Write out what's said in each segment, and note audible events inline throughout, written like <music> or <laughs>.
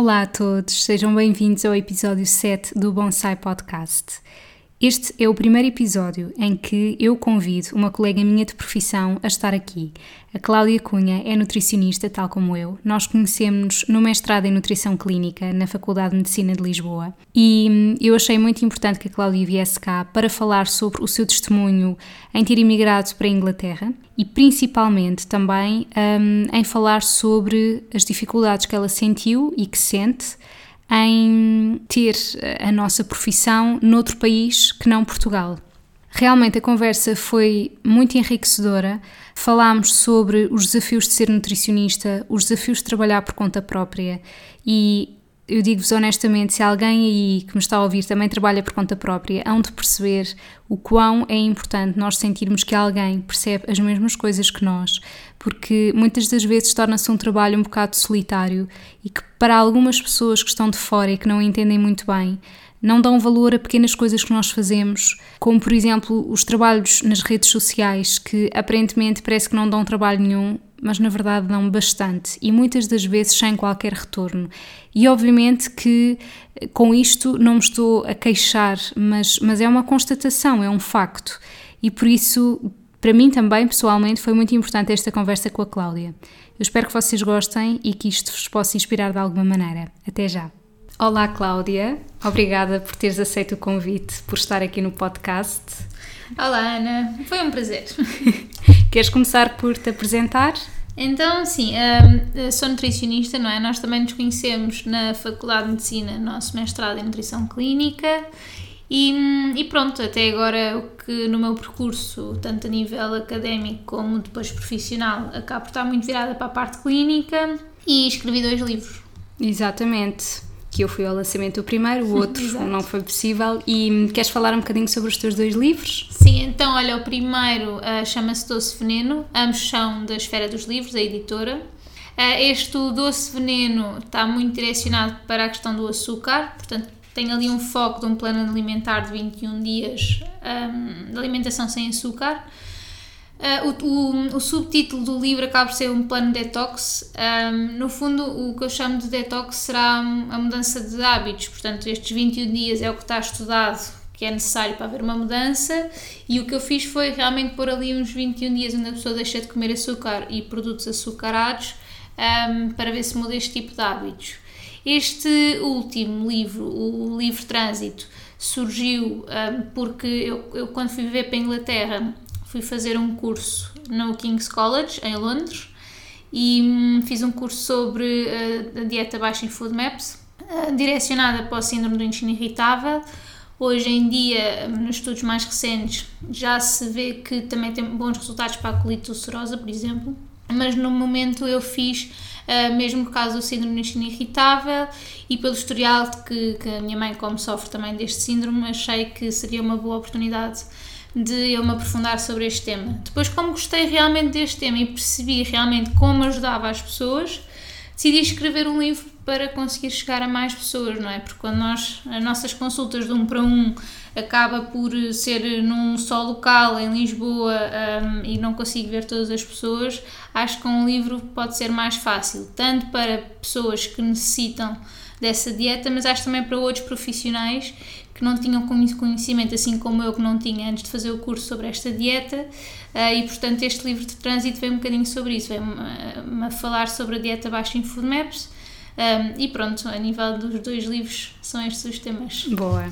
Olá a todos, sejam bem-vindos ao episódio 7 do Bonsai Podcast. Este é o primeiro episódio em que eu convido uma colega minha de profissão a estar aqui. A Cláudia Cunha é nutricionista, tal como eu. Nós conhecemos-nos no mestrado em Nutrição Clínica na Faculdade de Medicina de Lisboa e hum, eu achei muito importante que a Cláudia viesse cá para falar sobre o seu testemunho em ter imigrado para a Inglaterra e principalmente também um, em falar sobre as dificuldades que ela sentiu e que sente em ter a nossa profissão noutro país que não Portugal. Realmente a conversa foi muito enriquecedora. Falámos sobre os desafios de ser nutricionista, os desafios de trabalhar por conta própria e eu digo-vos honestamente, se alguém aí que me está a ouvir também trabalha por conta própria, hão de perceber o quão é importante nós sentirmos que alguém percebe as mesmas coisas que nós, porque muitas das vezes torna-se um trabalho um bocado solitário e que para algumas pessoas que estão de fora e que não entendem muito bem, não dão valor a pequenas coisas que nós fazemos, como por exemplo os trabalhos nas redes sociais, que aparentemente parece que não dão trabalho nenhum, mas na verdade dão bastante e muitas das vezes sem qualquer retorno. E obviamente que com isto não me estou a queixar, mas, mas é uma constatação, é um facto. E por isso, para mim também, pessoalmente, foi muito importante esta conversa com a Cláudia. Eu espero que vocês gostem e que isto vos possa inspirar de alguma maneira. Até já! Olá, Cláudia. Obrigada por teres aceito o convite, por estar aqui no podcast. Olá, Ana. Foi um prazer. <laughs> Queres começar por te apresentar? Então, sim, um, sou nutricionista, não é? Nós também nos conhecemos na Faculdade de Medicina, nosso mestrado em Nutrição Clínica. E, e, pronto, até agora o que no meu percurso, tanto a nível académico como depois profissional, acabo por estar muito virada para a parte clínica e escrevi dois livros. Exatamente que eu fui ao lançamento do primeiro, o <laughs> outro não foi possível. E queres falar um bocadinho sobre os teus dois livros? Sim, então olha, o primeiro uh, chama-se Doce Veneno, ambos são da Esfera dos Livros, a editora. Uh, este Doce Veneno está muito direcionado para a questão do açúcar, portanto tem ali um foco de um plano alimentar de 21 dias um, de alimentação sem açúcar. Uh, o, o, o, subtítulo do livro acaba por ser um plano detox. Um, no fundo, o que eu chamo de detox será a mudança de hábitos. Portanto, estes 21 dias é o que está estudado que é necessário para haver uma mudança. E o que eu fiz foi realmente pôr ali uns 21 dias onde a pessoa deixa de comer açúcar e produtos açucarados um, para ver se muda este tipo de hábitos. Este último livro, o livro Trânsito, surgiu um, porque eu, eu, quando fui viver para a Inglaterra, fui fazer um curso no King's College, em Londres, e hum, fiz um curso sobre uh, a dieta baixa em Food Maps, uh, direcionada para o síndrome do intestino irritável. Hoje em dia, nos estudos mais recentes, já se vê que também tem bons resultados para a colite ulcerosa, por exemplo, mas no momento eu fiz mesmo por causa do síndrome do intestino irritável e pelo historial que, que a minha mãe, como sofre também deste síndrome, achei que seria uma boa oportunidade de eu me aprofundar sobre este tema. Depois, como gostei realmente deste tema e percebi realmente como ajudava as pessoas, decidi escrever um livro para conseguir chegar a mais pessoas, não é? Porque quando nós, as nossas consultas de um para um acaba por ser num só local, em Lisboa, um, e não consigo ver todas as pessoas, acho que um livro pode ser mais fácil, tanto para pessoas que necessitam dessa dieta, mas acho também para outros profissionais que não tinham conhecimento, assim como eu que não tinha antes de fazer o curso sobre esta dieta, uh, e portanto este livro de trânsito vem um bocadinho sobre isso, vem-me a falar sobre a dieta baixa em Food Maps, ehm, e pronto, a nível dos dois livros são estes os temas. Boa.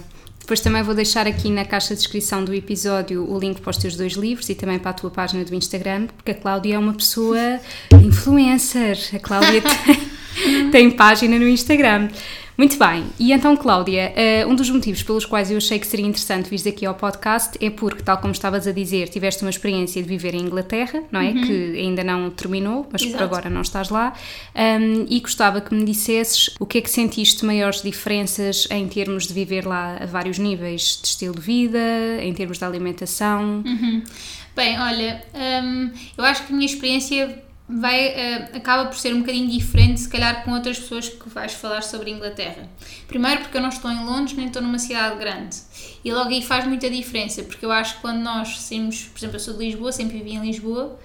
Depois também vou deixar aqui na caixa de descrição do episódio o link para os teus dois livros e também para a tua página do Instagram, porque a Cláudia é uma pessoa influencer. A Cláudia <laughs> tem, tem página no Instagram. Muito bem, e então, Cláudia, uh, um dos motivos pelos quais eu achei que seria interessante vir aqui ao podcast é porque, tal como estavas a dizer, tiveste uma experiência de viver em Inglaterra, não é? Uhum. Que ainda não terminou, mas Exato. por agora não estás lá. Um, e gostava que me dissesses o que é que sentiste maiores diferenças em termos de viver lá a vários níveis de estilo de vida, em termos de alimentação. Uhum. Bem, olha, eu acho que a minha experiência vai, uh, acaba por ser um bocadinho diferente, se calhar, com outras pessoas que vais falar sobre Inglaterra. Primeiro, porque eu não estou em Londres nem estou numa cidade grande. E logo aí faz muita diferença, porque eu acho que quando nós saímos, por exemplo, eu sou de Lisboa, sempre vivi em Lisboa,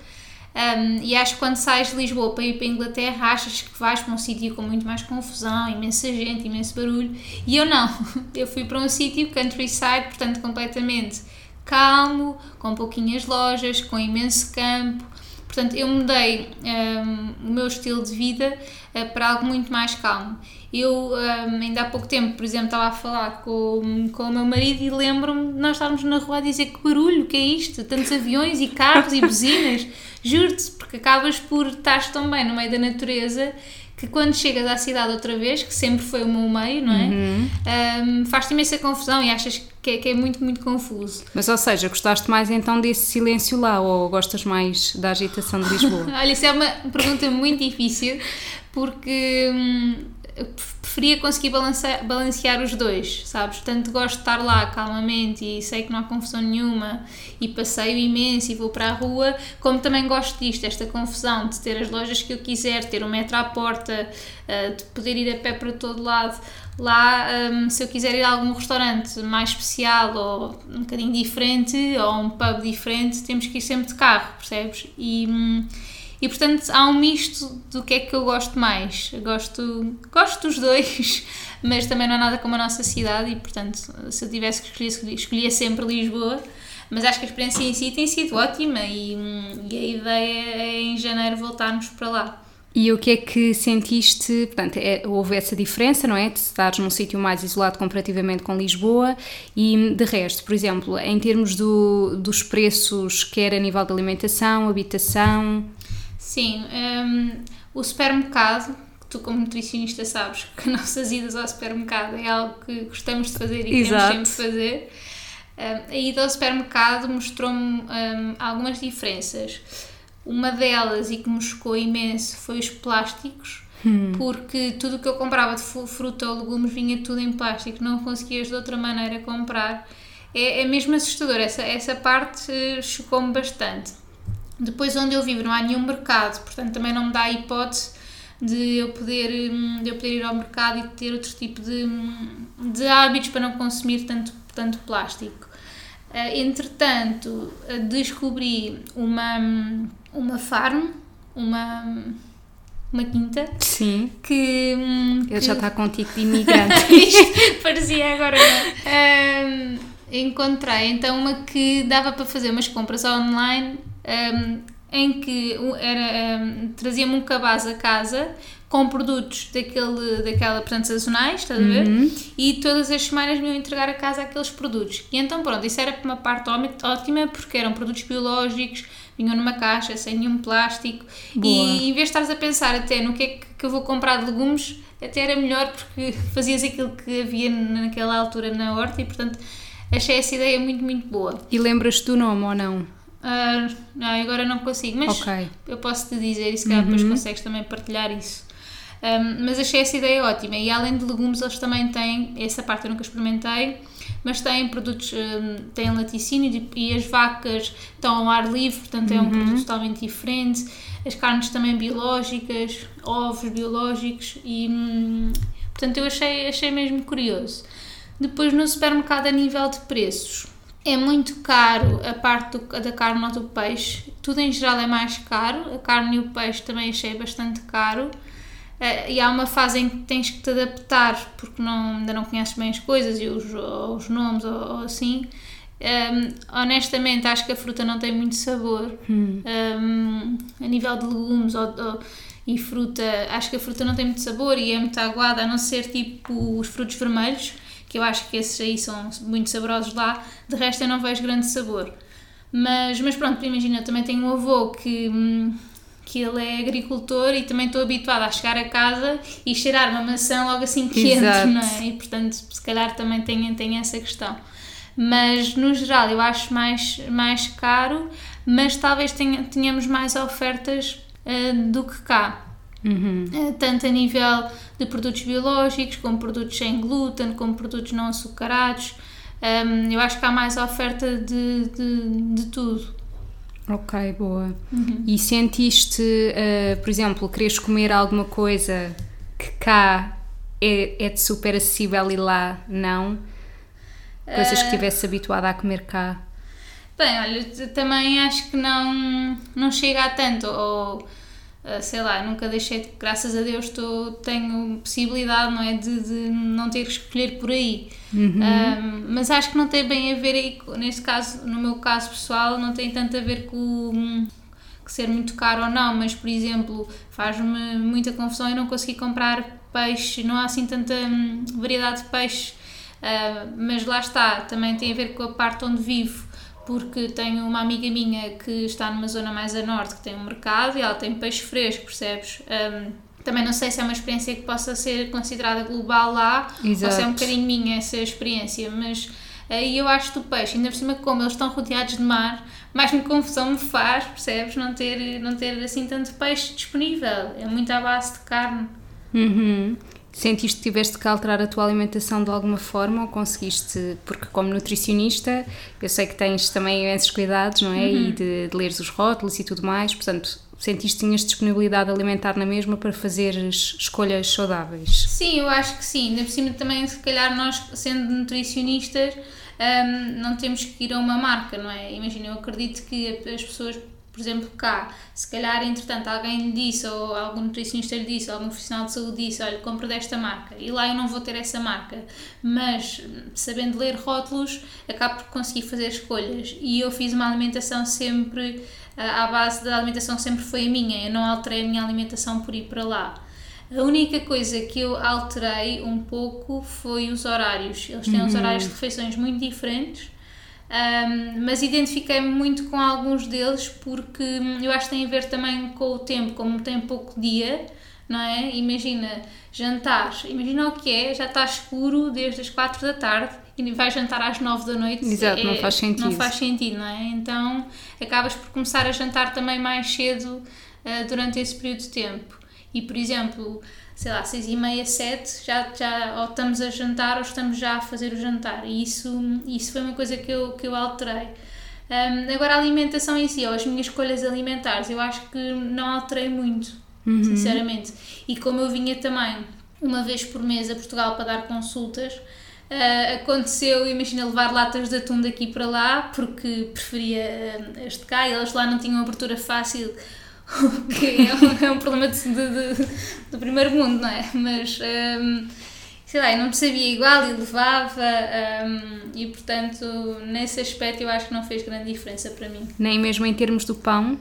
um, e acho que quando sais de Lisboa para ir para a Inglaterra, achas que vais para um sítio com muito mais confusão, imensa gente, imenso barulho. E eu não. <laughs> Eu fui para um sítio countryside, portanto, completamente calmo, com pouquinhas lojas, com imenso campo, Portanto, eu mudei um, o meu estilo de vida uh, para algo muito mais calmo. Eu, um, ainda há pouco tempo, por exemplo, estava a falar com, com o meu marido e lembro-me de nós estarmos na rua a dizer que barulho, que é isto? Tantos aviões e carros e buzinas. <laughs> Juro-te, porque acabas por estar tão bem no meio da natureza que quando chegas à cidade outra vez, que sempre foi o meu meio, não é? Uhum. Um, Faz-te imensa confusão e achas que é, que é, muito, muito confuso. Mas, ou seja, gostaste mais então desse silêncio lá ou gostas mais da agitação de Lisboa? <laughs> Olha, isso é uma pergunta muito difícil porque. Hum, preferia conseguir balancear, balancear os dois, sabes? Tanto gosto de estar lá calmamente e sei que não há confusão nenhuma e passeio imenso e vou para a rua, como também gosto disto, esta confusão de ter as lojas que eu quiser, ter um metro à porta, eh, de poder ir a pé para todo lado. Lá, um, se eu quiser ir a algum restaurante mais especial ou um bocadinho diferente ou um pub diferente, temos que ir sempre de carro, percebes? E. Hum, e portanto há um misto do que é que eu gosto mais. Eu gosto, gosto dos dois, <laughs> mas também não há nada como a nossa cidade e portanto se eu tivesse que escolher, escolhia sempre Lisboa. Mas acho que a experiência em si tem sido ótima e, e a ideia é em janeiro voltarmos para lá. E o que é que sentiste? Portanto, é, houve essa diferença, não é? De estares num sítio mais isolado comparativamente com Lisboa e de resto, por exemplo, em termos do, dos preços, quer a nível de alimentação, habitação. Sim, um, o supermercado, que tu como nutricionista sabes <laughs> que nossas idas ao supermercado é algo que gostamos de fazer e Exato. temos sempre de fazer. Um, a ida ao supermercado mostrou-me um, algumas diferenças. Uma delas, e que me chocou imenso, foi os plásticos, hum. porque tudo o que eu comprava de fruta ou legumes vinha tudo em plástico, não conseguias de outra maneira comprar. É, é mesmo assustador, essa, essa parte eh, chocou-me bastante. Depois, onde eu vivo, não há nenhum mercado, portanto, também não me dá a hipótese de eu poder, hum, de eu poder ir ao mercado e ter outro tipo de, hum, de hábitos para não consumir tanto, tanto plástico. Uh, entretanto, descobri uma, hum, uma farm, uma, uma quinta. Sim. Que. Ele já está contigo de imigrante. <laughs> parecia agora. Uh, encontrei então uma que dava para fazer umas compras online um, em que era, um, trazia-me um cabaz a casa com produtos daquele, daquela, portanto, sazonais, estás a ver? Uhum. E todas as semanas me iam entregar a casa aqueles produtos. E então, pronto, isso era uma parte ótima porque eram produtos biológicos, vinham numa caixa, sem nenhum plástico. Boa. E em vez de estares a pensar até no que é que eu vou comprar de legumes, até era melhor porque <laughs> fazias aquilo que havia naquela altura na horta e, portanto, achei essa ideia muito, muito boa. E lembras-te do nome ou não? Uh, não, agora não consigo, mas okay. eu posso te dizer e se calhar uhum. depois consegues também partilhar isso. Um, mas achei essa ideia ótima e além de legumes eles também têm, essa parte eu nunca experimentei, mas têm produtos, um, têm laticínio e as vacas estão ao ar livre, portanto é um uhum. produto totalmente diferente. As carnes também biológicas, ovos biológicos e hum, portanto eu achei, achei mesmo curioso. Depois no supermercado a nível de preços, é muito caro a parte do, da carne ou do peixe. Tudo em geral é mais caro. A carne e o peixe também achei bastante caro. Uh, e há uma fase em que tens que te adaptar porque não, ainda não conheces bem as coisas e os, os nomes ou, ou assim. Um, ehm, honestamente, acho que a fruta não tem muito sabor. Hum. Um, ehm, a nível de legumes ou, ou, e fruta, acho que a fruta não tem muito sabor e é muito aguada, a não ser tipo os frutos vermelhos que eu acho que esses aí são muito saborosos lá, de resto eu não vejo grande sabor. Mas, mas pronto, imagina, eu também tenho um avô que, que ele é agricultor e também estou habituada a chegar a casa e cheirar uma maçã logo assim quente, Exato. não é? E portanto, se calhar também tem, tem essa questão. Mas no geral eu acho mais, mais caro, mas talvez tenha, tenhamos mais ofertas uh, do que cá. Uhum. Uh, tanto a nível de produtos biológicos, como produtos sem glúten, como produtos não açucarados. Um, eu acho que há mais oferta de, de, de tudo. Ok, boa. Uhum. E sentiste, uh, por exemplo, queres comer alguma coisa que cá é, é de super acessível e lá não? Coisas que estivesse habituada a comer cá? Bem, olha, também acho que não, não chega a tanto, ou sei lá, nunca deixei, de, graças a Deus, tô, tenho possibilidade, não é, de, de não ter que escolher por aí. Uhum. Um, mas acho que não tem bem a ver aí, neste caso, no meu caso pessoal, não tem tanto a ver com que ser muito caro ou não, mas por exemplo, faz-me muita confusão eu não conseguir comprar peixe, não há assim tanta hum, variedade de peixe, uh, mas lá está, também tem a ver com a parte onde vivo porque tenho uma amiga minha que está numa zona mais a norte que tem um mercado e ela tem peixe fresco, percebes? Um, também não sei se é uma experiência que possa ser considerada global lá Exato. ou se é um bocadinho minha essa experiência, mas aí eu acho que o peixe, ainda por cima como eles estão rodeados de mar, mais me confusão me faz, percebes? Não ter, não ter assim tanto peixe disponível, é muito à base de carne. Uhum. Sentiste que tiveste que alterar a tua alimentação de alguma forma ou conseguiste? Porque, como nutricionista, eu sei que tens também imensos cuidados, não é? Uhum. E de, de leres os rótulos e tudo mais, portanto, sentiste que tinhas disponibilidade alimentar na mesma para fazeres escolhas saudáveis? Sim, eu acho que sim. Ainda por cima, também, se calhar, nós, sendo nutricionistas, um, não temos que ir a uma marca, não é? Imagina, eu acredito que as pessoas por exemplo, cá, se calhar, entretanto, alguém lhe disse, ou algum nutricionista lhe disse, ou algum profissional de saúde disse, olha, compra desta marca, e lá eu não vou ter essa marca, mas sabendo ler rótulos, acabo por conseguir fazer escolhas, e eu fiz uma alimentação sempre, à base da alimentação sempre foi a minha, eu não alterei a minha alimentação por ir para lá. A única coisa que eu alterei um pouco foi os horários. Eles têm uhum. uns horários de refeições muito diferentes um, mas identifiquei-me muito com alguns deles porque eu acho que tem a ver também com o tempo, como tem pouco dia, não é? Imagina jantar, imagina o que é, já está escuro desde as 4 da tarde e vai jantar às 9 da noite. Exato, é, não faz sentido. Não faz sentido, não é? Então acabas por começar a jantar também mais cedo uh, durante esse período de tempo. E por exemplo, sei lá, seis e meia, sete, já, já ou estamos a jantar ou estamos já a fazer o jantar. E isso, isso foi uma coisa que eu, que eu alterei. Um, agora, a alimentação em si, ou as minhas escolhas alimentares, eu acho que não alterei muito, uhum. sinceramente. E como eu vinha também uma vez por mês a Portugal para dar consultas, uh, aconteceu, imagina, levar latas de atum daqui para lá, porque preferia uh, as de cá, e elas lá não tinham abertura fácil <laughs> que é, é um problema de, de, de, do primeiro mundo, não é? Mas, um, sei lá, eu não me sabia igual e levava, um, e portanto, nesse aspecto eu acho que não fez grande diferença para mim. Nem mesmo em termos do pão?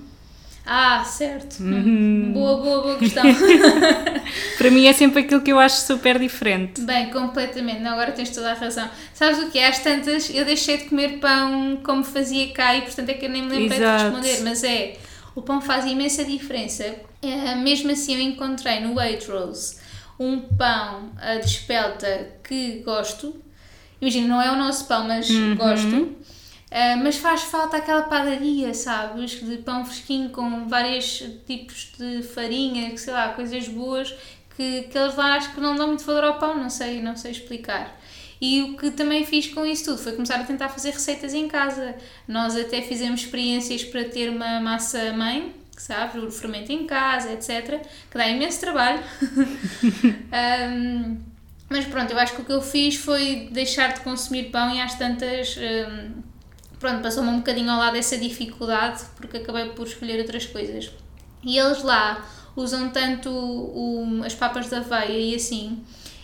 Ah, certo. Uhum. <laughs> Boa, boa, boa questão. <laughs> Para mim é sempre aquilo que eu acho super diferente. Bem, completamente. Não, agora tens toda a razão. Sabes o que é? Às tantas eu deixei de comer pão como fazia cá e portanto é que eu nem me lembrei de responder, mas é o pão faz imensa diferença. É, mesmo assim, eu encontrei no Waitrose um pão uh, de espelta que gosto. Imagina, não é o nosso pão, mas uhum. gosto. Uh, mas faz falta aquela padaria, sabes? De pão fresquinho com vários tipos de farinha, que sei lá, coisas boas que, que eles lá acho que não dão muito valor ao pão, não sei, não sei explicar. E o que também fiz com isso tudo foi começar a tentar fazer receitas em casa. Nós até fizemos experiências para ter uma massa mãe, que sabe, o fermento em casa, etc. Que dá imenso trabalho. <laughs> um, mas pronto, eu acho que o que eu fiz foi deixar de consumir pão e às tantas. Um, pronto, passou-me um bocadinho ao lado essa dificuldade porque acabei por escolher outras coisas. E eles lá usam tanto o, as papas da aveia e assim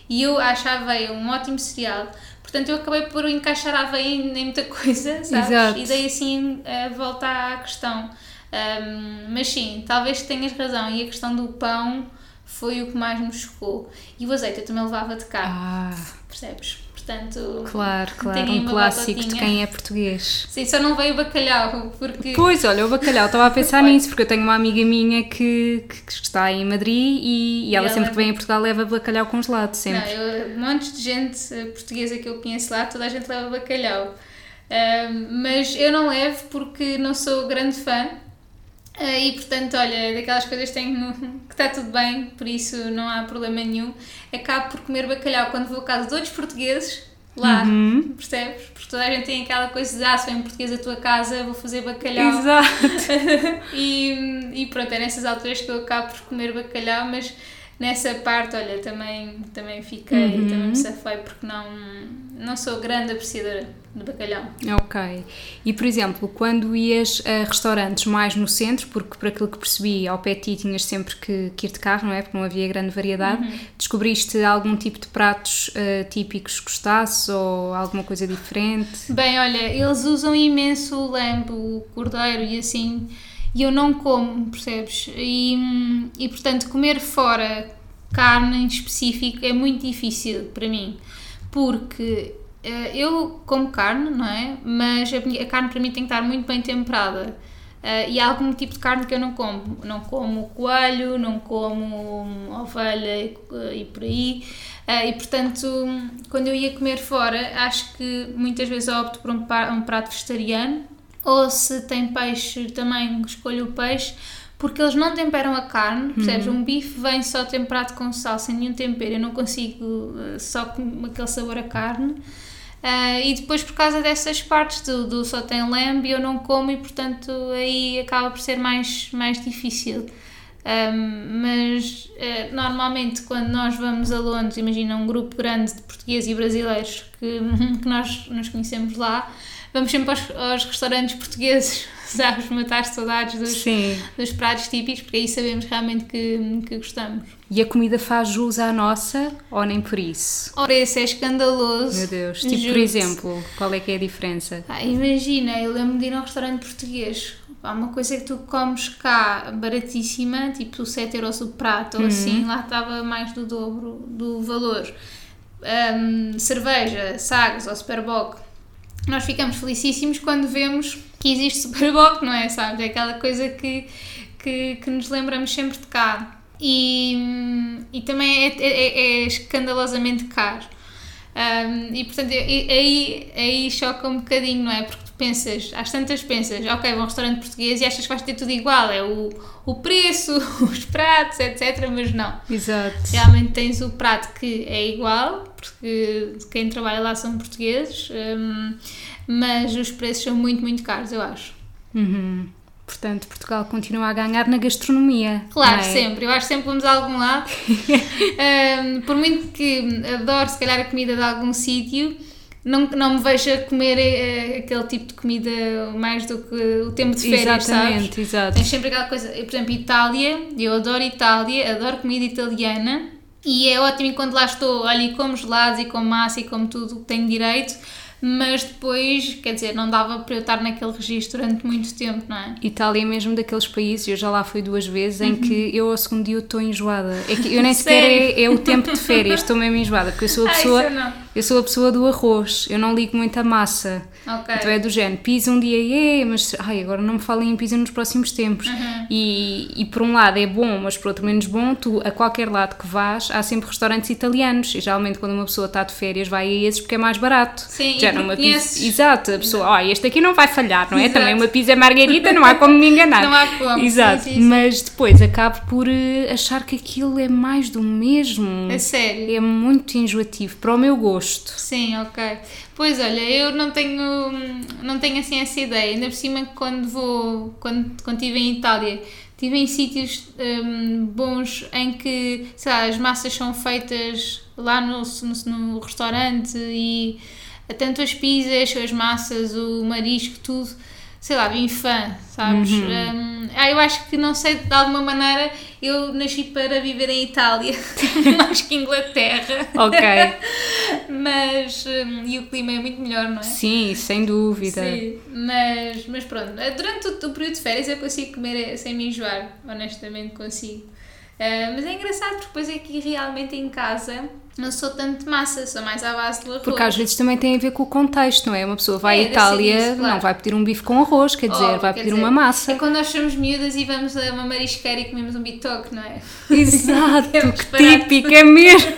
e eu acho a aveia um ótimo cereal. Portanto, eu acabei por encaixar a aveia em, em muita <laughs> coisa, sabes? Exato. E daí assim a volta à questão. Um, mas sim, talvez tenhas razão. E a questão do pão foi o que mais me chocou. E o azeite eu também levava de cá. Ah. Percebes? portanto. Claro, claro, um clássico de quem é português. Sim, só não veio bacalhau, porque. Pois, olha, o bacalhau, estava a pensar nisso, porque eu tenho uma amiga minha que, que- está em Madrid e, e ela ela sempre que vem a Portugal leva bacalhau congelado, Não, sempre. eu, montes de gente eh, portuguesa que eu conheço lá, toda a gente leva bacalhau. Mas eu não levo porque não sou grande fã. Ah, e portanto, olha, daquelas coisas tenho <laughs> que está tudo bem, por isso não há problema nenhum. Acabo por comer bacalhau quando vou a casa de outros portugueses lá, Uhum. percebes? Porque toda a gente tem aquela coisa de ah, se vem um português à tua casa, vou fazer bacalhau. Exato. <laughs> e, e pronto, é nessas alturas que eu acabo por comer bacalhau, mas nessa parte, olha, também, também fiquei, Uhum. também me safei porque não, não sou grande apreciadora de bacalhau. Ok. E por exemplo, quando ias a restaurantes mais no centro, porque por aquilo que percebi, ao pé de ti tinhas sempre que, que ir de carro, não é? Porque não havia grande variedade. Uhum. Descobriste algum tipo de pratos eh, típicos que gostasses ou alguma coisa diferente? Bem, olha, eles usam imenso o lambe, o cordeiro e assim, e eu não como, percebes? E, hum, e portanto, comer fora carne em específico é muito difícil para mim, porque eh, eu como carne, não é? Mas a, carne para mim tem que estar muito bem temperada. Eh, e há algum tipo de carne que eu não como. Não como coelho, não como ovelha e, por aí. Eh, e portanto, quando eu ia comer fora, acho que muitas vezes opto por um prato vegetariano. Ou se tem peixe, também escolho o peixe, porque eles não temperam a carne, percebes? Um bife vem só temperado com sal, sem nenhum tempero. Eu não consigo eh, só com aquele sabor a carne. Ah, e depois, por causa dessas partes do, do só tem lambe, eu não como e, portanto, aí acaba por ser mais, mais difícil. Ahm, mas eh, normalmente, quando nós vamos a Londres, imagina um grupo grande de portugueses e brasileiros que, <laughs> que nós nos conhecemos lá, vamos sempre aos, aos restaurantes portugueses, <laughs> sabes? Matar saudades dos, Sim. dos pratos típicos, porque aí sabemos realmente que, que gostamos. E a comida faz jus à nossa ou nem por isso? Ora, esse é escandaloso. Meu Deus. Tipo, por exemplo, qual é que é a diferença? Ah, imagina, eu lembro de ir a um restaurante português. Há uma coisa que tu comes cá baratíssima, tipo 7 euros o prato ou assim, lá estava mais do dobro do valor. Ahm, cerveja, Sagres ou Superboc. Nós ficamos felicíssimos quando vemos que existe Superboc, não é? Sabes? É aquela coisa que, que, que nos lembramos sempre de cá. E, e também é, é- é escandalosamente caro. Um, e portanto, aí, aí choca um bocadinho, não é? Porque pensas, às tantas pensas, ok, vou a um restaurante português e achas que vais ter tudo igual, é o, o preço, <laughs> os pratos, etc. Mas não. Exato. Realmente tens o prato que é igual, porque quem trabalha lá são portugueses, um, mas os preços são muito, muito caros, eu acho. Uhum. Portanto, Portugal continua a ganhar na gastronomia. Claro, é? sempre. Eu acho que sempre vamos a algum lado. <laughs> Um, por muito que adoro, se calhar, a comida de algum sítio, não, não me vejo a comer eh, aquele tipo de comida mais do que o tempo de férias, sabes? Exatamente, exato. Tens sempre aquela coisa, por exemplo, Itália, eu adoro Itália, adoro comida italiana e é ótimo quando lá estou, olha, e como gelados e como massa e como tudo que tenho direito, mas depois, quer dizer, não dava para eu estar naquele registro durante muito tempo, não é? Itália é mesmo daqueles países, eu já lá fui duas vezes, em que eu ao segundo dia estou enjoada. É que eu nem <laughs> sequer Uhum. É, é o tempo de férias, estou mesmo enjoada, porque eu sou a Ah, pessoa, isso eu sou a pessoa do arroz, eu não ligo muito a massa. Ok. Então é do género, pizza um dia, é, mas ai, agora não me falem em pizza nos próximos tempos. Uhum. E, e por um lado é bom, mas por outro menos bom, tu a qualquer lado que vás, há sempre restaurantes italianos. E geralmente quando uma pessoa está de férias vai a esses porque é mais barato. Sim, e Já porque numa conheces. pizza. Exato, a pessoa, ó, este aqui não vai falhar, não é? Exato. Também uma pizza margarita, não há como me enganar. Não há como, Exato, sim, sim, sim. mas depois acabo por eh, achar que aquilo é mais do mesmo. A sério. É muito enjoativo, para o meu gosto. Sim, ok. Pois olha, eu não tenho, não tenho assim essa ideia. Ainda por cima, quando vou, quando, quando estive em Itália, estive em sítios hum, bons em que, sei lá, as massas são feitas lá no, no, no restaurante e tanto as pizzas, as massas, o marisco, tudo, sei lá, bem fã, sabes? Hum, ah, eu acho que, não sei, de alguma maneira, eu nasci para viver em Itália, <laughs> mais que Inglaterra. Ok. <laughs> Mas. hum, e o clima é muito melhor, não é? Sim, sem dúvida. Sim, mas, mas pronto, durante o, o período de férias eu consigo comer sem me enjoar, honestamente consigo. Ah, mas é engraçado porque depois aqui realmente em casa não sou tanto de massa, sou mais à base do arroz. Porque às vezes também tem a ver com o contexto, não é? Uma pessoa vai É, à Itália, isso, claro. não vai pedir um bife com arroz, quer dizer, Óbvio, vai quer pedir dizer, uma massa. É quando nós somos miúdas e vamos a uma marisqueira e comemos um bitoque, não é? <laughs> Exato, <laughs> É que típico, é mesmo.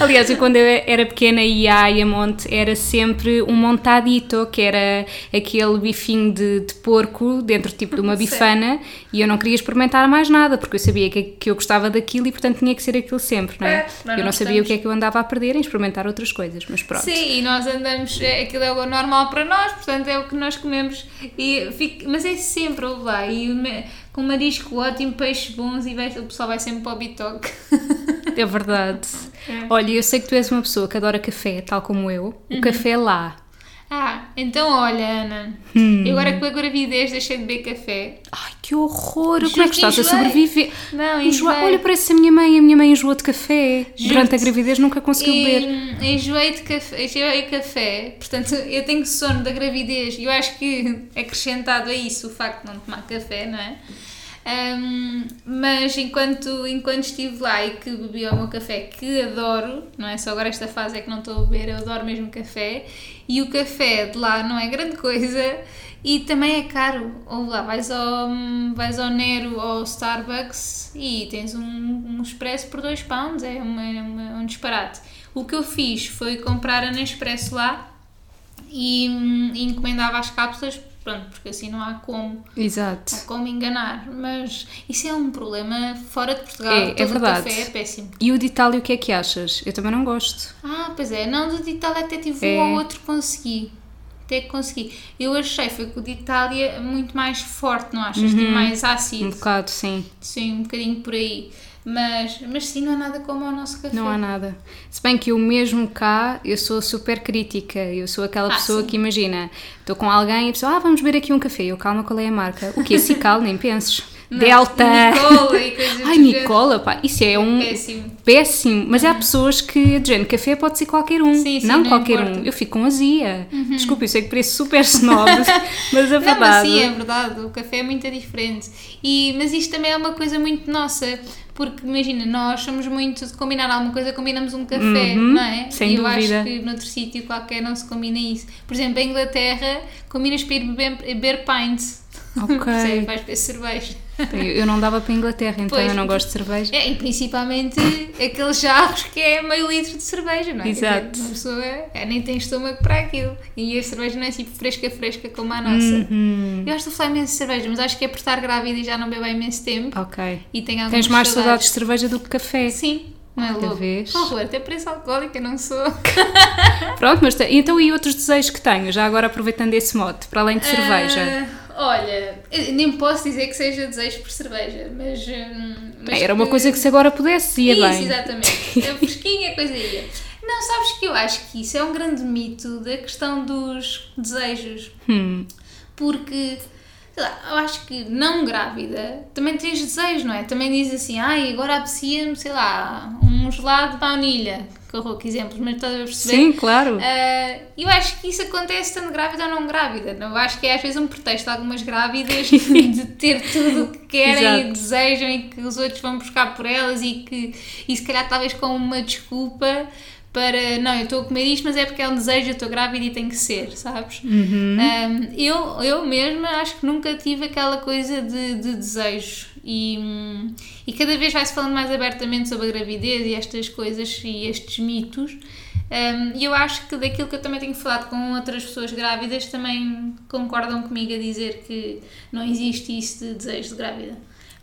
Aliás, eu quando eu era pequena e ia a Ayamonte era sempre um montadito, que era aquele bifinho de, de porco dentro tipo de uma <laughs> bifana e eu não queria experimentar mais nada porque eu sabia que, que eu gostava daquilo e portanto tinha que ser aquilo sempre, não é? É, eu não não sabia. Que é que eu andava a perder em experimentar outras coisas, mas pronto. Sim, e nós andamos, é, aquilo é o normal para nós, portanto é o que nós comemos. E fica- mas é sempre ouve lá, e com marisco ótimo, peixes bons e vai- o pessoal vai sempre para o bitoque. É verdade. É. Olha, eu sei que tu és uma pessoa que adora café, tal como eu. Uhum. O café lá. Ah, então olha, Ana, Hum. eu agora com a gravidez deixei de beber café. Ai, que horror! Como é que estás a enjoei. sobreviver? Não, enjoei. Olha, parece a minha mãe. A minha mãe enjoou de café. Durante a gravidez nunca conseguiu beber. E, enjoei de café, enjoei café, portanto eu tenho sono da gravidez e eu acho que acrescentado a isso o facto de não tomar café, não é? Ahm, mas enquanto, enquanto estive lá e que bebi o meu café, que adoro, não é só agora esta fase é que não estou a beber, eu adoro mesmo café, e o café de lá não é grande coisa e também é caro. Ou lá, vais ao, vais ao Nero ou ao Starbucks e tens um, um expresso por 2 pounds, é uma, uma- um disparate. O que eu fiz foi comprar a Nespresso lá e, hum, e encomendava as cápsulas, pronto, porque assim não há como, Exato. há como enganar. Mas isso é um problema fora de Portugal. É, é Todo verdade. café é péssimo. E o de Itália, o que é que achas? Eu também não gosto. Ah, pois é, não, do de Itália até tive É. um ou outro consegui. Até que consegui. Eu achei foi que o de Itália é muito mais forte, não achas? Tipo, mais ácido. Um bocado, sim. Sim, um bocadinho por aí. Mas, mas sim, não há nada como o nosso café. Não há nada. Se bem que eu mesmo cá, eu sou super crítica. Eu sou aquela Ah, pessoa sim. que imagina, estou com alguém e a pessoa, ah, vamos beber aqui um café. Eu, calma, qual é a marca? O que? Cical, nem penses. Não, Delta. Nicola e coisas Ai. Nicola, pá, isso é um Péssimo. péssimo. Mas há pessoas que, de género, café pode ser qualquer um. Sim, sim, não, não qualquer importa. Uhum. um. Eu fico com azia. Desculpa, eu sei que parece super snob, <laughs> mas a Não, mas verdade. sim, é verdade, o café é muito diferente. E, mas isto também é uma coisa muito nossa, porque imagina, nós somos muito de combinar alguma coisa, combinamos um café, Uhum, não é? sem e eu dúvida. acho que noutro sítio qualquer não se combina isso. Por exemplo, em Inglaterra, combinas para ir beber, beber pints. Ok. <laughs> Percebe? Vais beber cerveja. Eu eu não dava para a Inglaterra, então Pois. eu não gosto de cerveja. É, e principalmente aqueles jarros que é meio litro de cerveja, não é? Quer dizer, Exato. Uma pessoa é, nem tem estômago para aquilo. E a cerveja não é tipo fresca, fresca como a nossa. Uhum. Eu gosto de falar imenso de cerveja, mas acho que é por estar grávida e já não bebo há imenso tempo. Ok. E tenho Tens mais saudades de cerveja do que café. Sim, não é louco? vês? Oh, até preço alcoólica, não sou. <laughs> Pronto, mas então e outros desejos que tenho, já agora aproveitando esse mote, para além de cerveja? Ah, olha, nem posso dizer que seja desejo por cerveja, mas. hum, mas Era uma coisa que se agora pudesse, ia Isso, bem. exatamente. <laughs> A fresquinha, coisa ia. Não, sabes que eu acho que isso é um grande mito da questão dos desejos. Hum, Porque, sei lá, eu acho que não grávida também tens desejos, não é? Também diz assim, ai, agora apetecia-me, sei lá, um gelado de baunilha. Que horror, que exemplos, mas estás a perceber? sim, claro. Ah, eu acho que isso acontece tanto grávida ou não grávida. Eu acho que é às vezes um pretexto de algumas grávidas <laughs> de ter tudo o que querem e Exato. desejam e que os outros vão buscar por elas e que e se calhar talvez com uma desculpa para não, eu estou a comer isto, mas é porque é um desejo, eu estou grávida e tem que ser, sabes? Uhum. Um, eu, eu mesma acho que nunca tive aquela coisa de, de desejos e, e cada vez vai-se falando mais abertamente sobre a gravidez e estas coisas e estes mitos um, e eu acho que daquilo que eu também tenho falado com outras pessoas grávidas também concordam comigo a dizer que não existe isso de desejo de grávida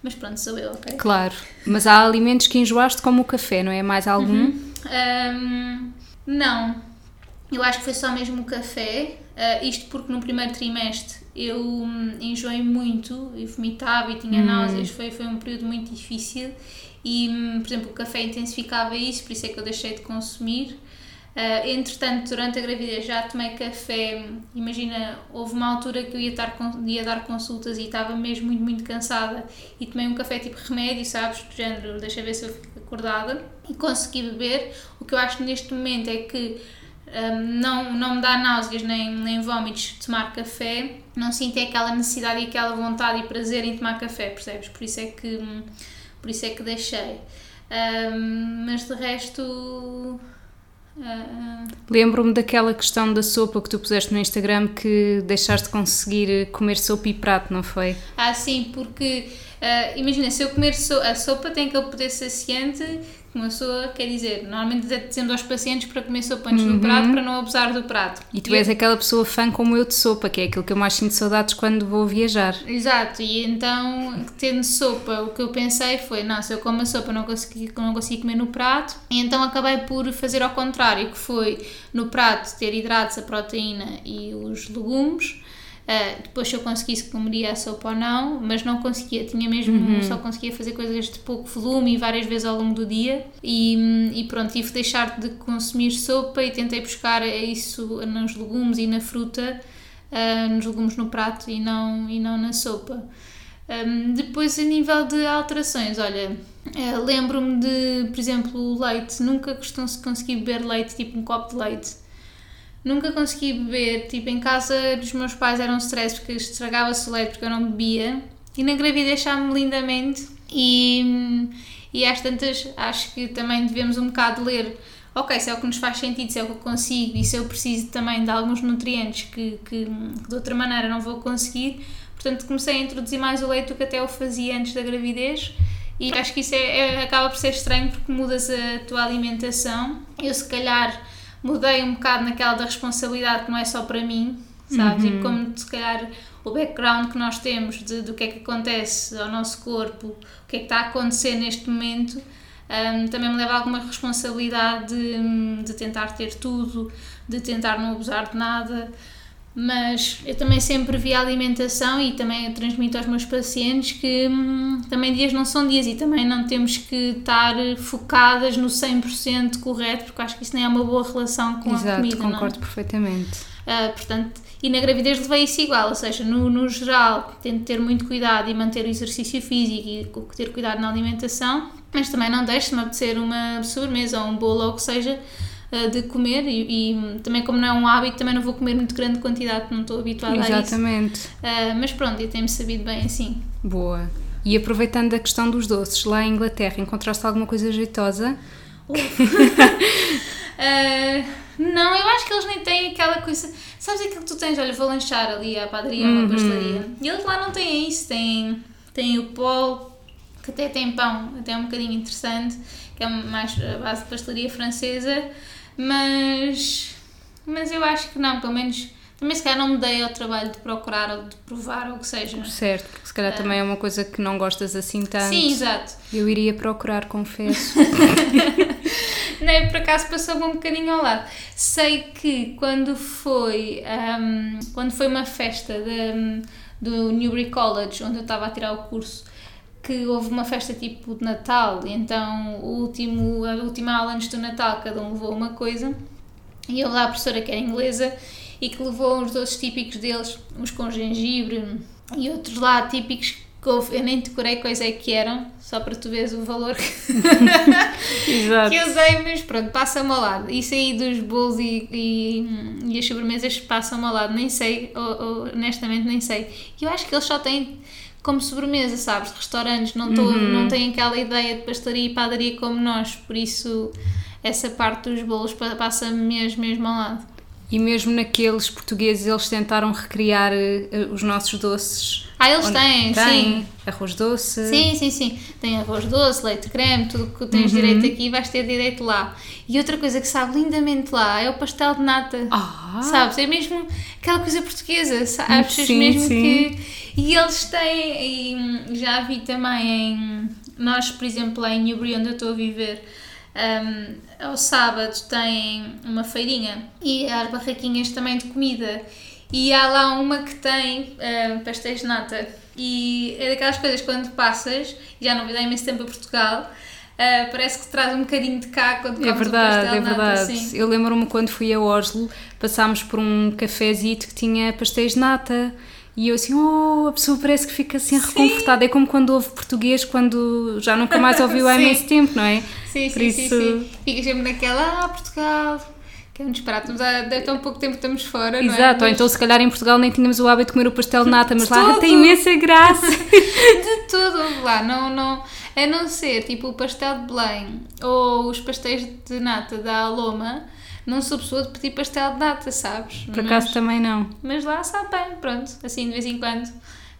mas pronto, sou eu, ok? Claro. Mas há alimentos que enjoaste, como o café, não é? Mais algum? Hum, não, eu acho que foi só mesmo o café. ah, isto porque no primeiro trimestre eu hum, enjoei muito e vomitava e tinha náuseas. Foi, foi um período muito difícil. E, hum, por exemplo, o café intensificava isso, por isso é que eu deixei de consumir. Ah, entretanto, durante a gravidez já tomei café. Imagina, houve uma altura que eu ia, estar, ia dar consultas e estava mesmo muito, muito cansada. E tomei um café tipo remédio, sabes? Do género, deixa ver se eu fico acordada. E consegui beber. O que eu acho neste momento é que hum, não, não me dá náuseas nem, nem vómitos de tomar café. Não sinto aquela necessidade e aquela vontade e prazer em tomar café, percebes? Por isso é que, por isso é que deixei. Um, mas de resto. Lembro-me daquela questão da sopa que tu puseste no Instagram que deixaste de conseguir comer sopa e prato, não foi? Ah, sim, porque uh, imagina, se eu comer so a sopa tem aquele poder saciante uma pessoa quer dizer, normalmente dizendo aos pacientes para comer sopa antes uhum. do prato, para não abusar do prato. E tu e és eu... aquela pessoa fã como eu de sopa, que é aquilo que eu mais sinto saudades quando vou viajar. Exato, e então, tendo sopa, o que eu pensei foi, não, se eu como a sopa não consegui, não consegui comer no prato, e então acabei por fazer ao contrário, que foi no prato ter hidratos, a proteína e os legumes, Uh, depois se eu conseguisse comeria a sopa ou não, mas não conseguia, tinha mesmo, uhum. só conseguia fazer coisas de pouco volume e várias vezes ao longo do dia e, e pronto, tive de deixar de consumir sopa e tentei buscar isso nos legumes e na fruta, uh, nos legumes no prato e não, e não na sopa. Um, depois a nível de alterações, olha, uh, lembro-me de, por exemplo, o leite, nunca costumo conseguir beber leite, tipo um copo de leite Nunca consegui beber, tipo, em casa dos meus pais era um stress porque estragava-se o leite porque eu não bebia. E na gravidez deixava-me lindamente. E, e às tantas, acho que também devemos um bocado ler ok, se é o que nos faz sentido, se é o que eu consigo e se eu preciso também de alguns nutrientes que, que, que de outra maneira não vou conseguir. Portanto, comecei a introduzir mais o leite do que até eu fazia antes da gravidez. E acho que isso é, é, acaba por ser estranho porque mudas a tua alimentação. Eu, se calhar, mudei um bocado naquela da responsabilidade que não é só para mim, sabes? Uhum. E como se calhar o background que nós temos de, do que é que acontece ao nosso corpo, o que é que está a acontecer neste momento, um, também me leva a alguma responsabilidade de, de tentar ter tudo, de tentar não abusar de nada mas eu também sempre vi a alimentação e também transmito aos meus pacientes que hum, também dias não são dias e também não temos que estar focadas no 100% correto, porque acho que isso nem é uma boa relação com Exato, a comida. Exato, concordo perfeitamente. Uh, portanto, e na gravidez levei isso igual, ou seja, no, no geral, tento ter muito cuidado e manter o exercício físico e ter cuidado na alimentação, mas também não deixo-me apetecer uma sobremesa ou um bolo ou o que seja uh, de comer e, e, também como não é um hábito também não vou comer muito grande quantidade não estou habituada Exatamente. a isso. Uh, mas pronto, eu tenho-me sabido bem assim. Boa. E aproveitando a questão dos doces, lá em Inglaterra encontraste alguma coisa jeitosa? uh, <laughs> não, eu acho que eles nem têm aquela coisa. Sabes aquilo que tu tens? Olha, vou lanchar ali à padaria ou à pastelaria. E eles lá não têm isso, têm, têm o pó, que até tem pão, até é um bocadinho interessante, que é mais a base de pastelaria francesa mas, mas eu acho que não, pelo menos também se calhar não me dei ao trabalho de procurar ou de provar ou o que seja. Certo, porque se calhar uh, também é uma coisa que não gostas assim tanto. Sim, exato. Eu iria procurar, confesso. <laughs> nem por acaso passou-me um bocadinho ao lado. Sei que quando foi, um, quando foi uma festa de, do Newbury College, onde eu estava a tirar o curso, que houve uma festa tipo de Natal, então o último, a última aula antes do Natal cada um levou uma coisa, e eu lá a professora que era inglesa e que levou uns doces típicos deles, uns com gengibre e outros lá típicos que houve, eu nem decorei quais é que eram, só para tu veres o valor que <laughs> eu usei, mas pronto, passa-me ao lado. Isso aí dos bolos e, e, e as sobremesas passam-me ao lado, nem sei, ou, ou, honestamente nem sei. Eu acho que eles só têm como sobremesa, sabes? Restaurantes não, tô, uhum. não têm aquela ideia de pastelaria e padaria como nós, por isso essa parte dos bolos passa-me mesmo, mesmo ao lado. E mesmo naqueles portugueses eles tentaram recriar uh, os nossos doces. Ah, eles têm, sim. Arroz doce. Sim, sim, sim. Tem arroz doce, leite creme, tudo que tens uhum. direito aqui vais ter direito lá. E outra coisa que sabe lindamente lá é o pastel de nata. Ah. Sabes? É mesmo aquela coisa portuguesa, sabes? Sim, mesmo sim. que. E eles têm, e já vi também em. Nós, por exemplo, lá em Newbury, onde eu estou a viver um, ao sábado tem uma feirinha e as barraquinhas também de comida. E há lá uma que tem um, pastéis de nata. E é daquelas coisas quando passas, já não vi há imenso tempo a Portugal, Uh, parece que traz um bocadinho de cá quando é verdade, pastel é verdade. Nata, Eu lembro-me quando fui a Oslo, passámos por um cafezito que tinha pastéis de nata e eu assim, oh, a pessoa parece que fica assim sim. reconfortada. É como quando ouve português, quando já nunca mais <laughs> ouviu há imenso tempo, não é? Sim, Por sim, isso... sim, sim. Fica sempre naquela, ah, Portugal, que é um disparate, mas há, deve tão pouco tempo que estamos fora, Exato, não é? ou então se calhar em Portugal nem tínhamos o hábito de comer o pastel de nata, mas de lá tudo. tem imensa graça. <laughs> de tudo, lá, não, não... A não ser tipo o pastel de Belém ou os pastéis de nata da Aloma, não sou pessoa de pedir pastel de nata, sabes? Por acaso também não. Mas lá sabe bem, pronto, assim de vez em quando.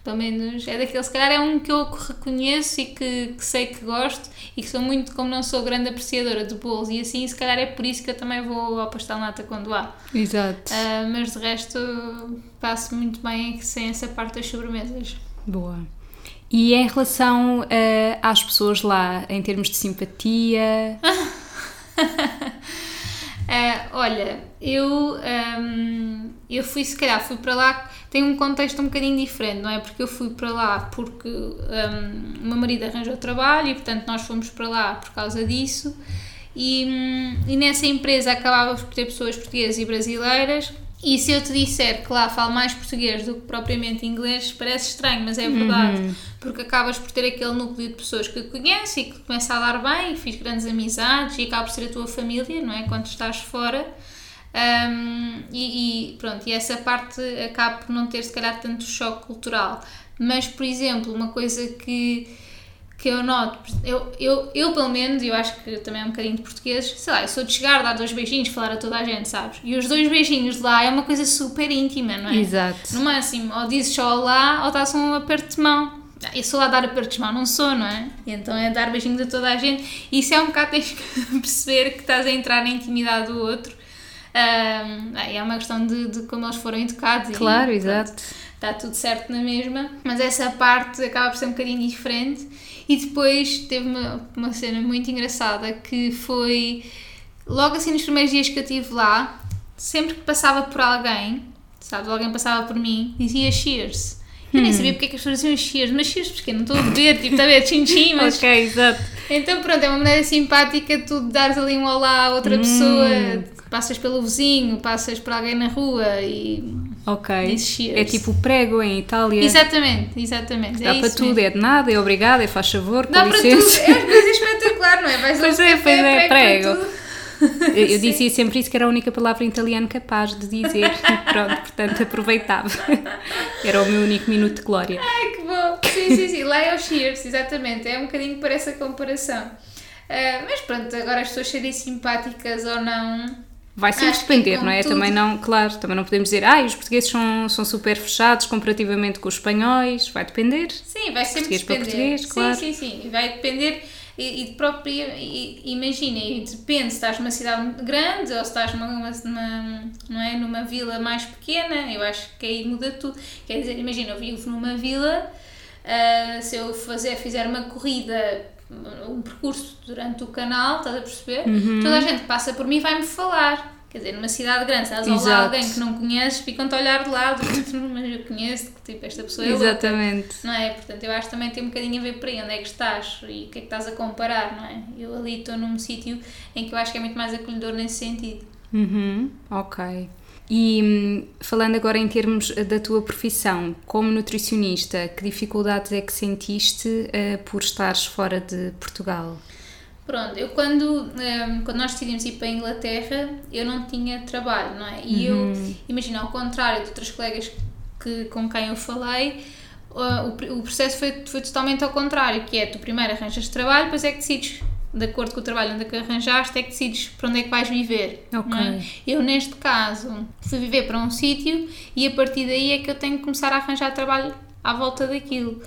Pelo menos é daquele, se calhar é um que eu reconheço e que, que, sei que gosto e que sou muito, como não sou grande apreciadora de bolos e assim, se calhar é por isso que eu também vou ao pastel nata quando há. Exato. Uh, mas de resto passo muito bem sem essa parte das sobremesas. Boa. E em relação uh, às pessoas lá, em termos de simpatia? <laughs> Uh, olha, eu, um, eu fui, se calhar, fui para lá, tem um contexto um bocadinho diferente, não é? Porque eu fui para lá porque um, o meu marido arranjou trabalho e, portanto, nós fomos para lá por causa disso. E, um, e nessa empresa acabávamos por ter pessoas portuguesas e brasileiras e se eu te disser que lá falo mais português do que propriamente inglês, parece estranho, mas é verdade. Uhum. Porque acabas por ter aquele núcleo de pessoas que conheces e que começa a dar bem, e fiz grandes amizades e acaba por ser a tua família, não é? Quando estás fora. Um, e, e, pronto, e essa parte acaba por não ter se calhar tanto choque cultural. Mas, por exemplo, uma coisa que que eu noto, eu, eu, eu pelo menos, eu acho que também é um bocadinho de português, sei lá, eu sou de chegar, dar dois beijinhos, falar a toda a gente, sabes? E os dois beijinhos de lá é uma coisa super íntima, não é? Exato. No máximo, ou dizes só olá, ou dás um aperto de mão. Eu sou lá a dar apertos de mão, não sou, não é? E então é dar beijinhos a toda a gente. E isso é um bocado, <laughs> tens que perceber que estás a entrar na intimidade do outro. Um, é uma questão de, de como eles foram educados. Claro, e, exato. Está tudo certo na mesma. Mas essa parte acaba por ser um bocadinho diferente. E depois teve uma, uma cena muito engraçada que foi logo assim nos primeiros dias que eu estive lá, sempre que passava por alguém, sabe, alguém passava por mim, dizia cheers. Eu nem hum. sabia porque é que as pessoas diziam cheers, mas cheers porque não estou a beber, tipo, está a ver, tchim mas... ok, exato. Então pronto, é uma maneira simpática tu dares ali um olá a outra hum. pessoa, passas pelo vizinho, passas por alguém na rua e Ok. É tipo prego em Itália. Exatamente, exatamente. Dá é para tudo, mesmo. é de nada, é obrigado, é faz favor, Dá com para licença. tudo, é coisa espetacular, não é? Vais pois é, pois é, prego. prego. <laughs> Eu, eu dizia sempre isso que era a única palavra em italiano capaz de dizer. <laughs> Pronto, portanto aproveitava. Era o meu único minuto de glória. Ai, que bom! Sim, sim, sim. Lá é o Cheers, exatamente. É um bocadinho por essa comparação. Uh, mas pronto, agora as pessoas serem simpáticas ou não, Vai sempre Acho depender, não é? tudo. Também não, claro, também não podemos dizer, ah, os portugueses são, são super fechados comparativamente com os espanhóis, vai depender. Sim, vai sempre português depender. Para português, claro. Sim, sim, sim. Vai depender e, e de própria. Imagina, depende se estás numa cidade grande ou se estás numa, numa, não é, numa vila mais pequena, eu acho que aí muda tudo. Quer dizer, imagina, eu vivo numa vila, uh, se eu fazer, fizer uma corrida um percurso durante o canal, estás a perceber? Uhum. Toda a gente que passa por mim vai-me falar. Quer dizer, numa cidade grande, estás ao lado alguém que não conheces, ficam-te a olhar de lado, <laughs> mas eu conheço, tipo, esta pessoa é Exatamente. Não é? Portanto, eu acho que também tem um bocadinho a ver por aí, onde é que estás e o que é que estás a comparar, não é? Eu ali estou num sítio em que eu acho que é muito mais acolhedor nesse sentido. Uhum. Ok. E hum, falando agora em termos eh, da tua profissão, como nutricionista, que dificuldades é que sentiste uh, por estares fora de Portugal? Pronto, eu quando, um, ehm, quando nós decidimos ir para a Inglaterra, eu não tinha trabalho, não é? E uhum. eu, imagina, ao contrário de outras colegas que, com quem eu falei, uh, o, o processo foi, foi totalmente ao contrário, que é, tu primeiro arranjas trabalho, depois é que decides de acordo com o trabalho onde é que arranjaste, é que decides para onde é que vais viver. Okay. É? Eu, neste caso, fui viver para um sítio e a partir daí é que eu tenho que começar a arranjar trabalho à volta daquilo.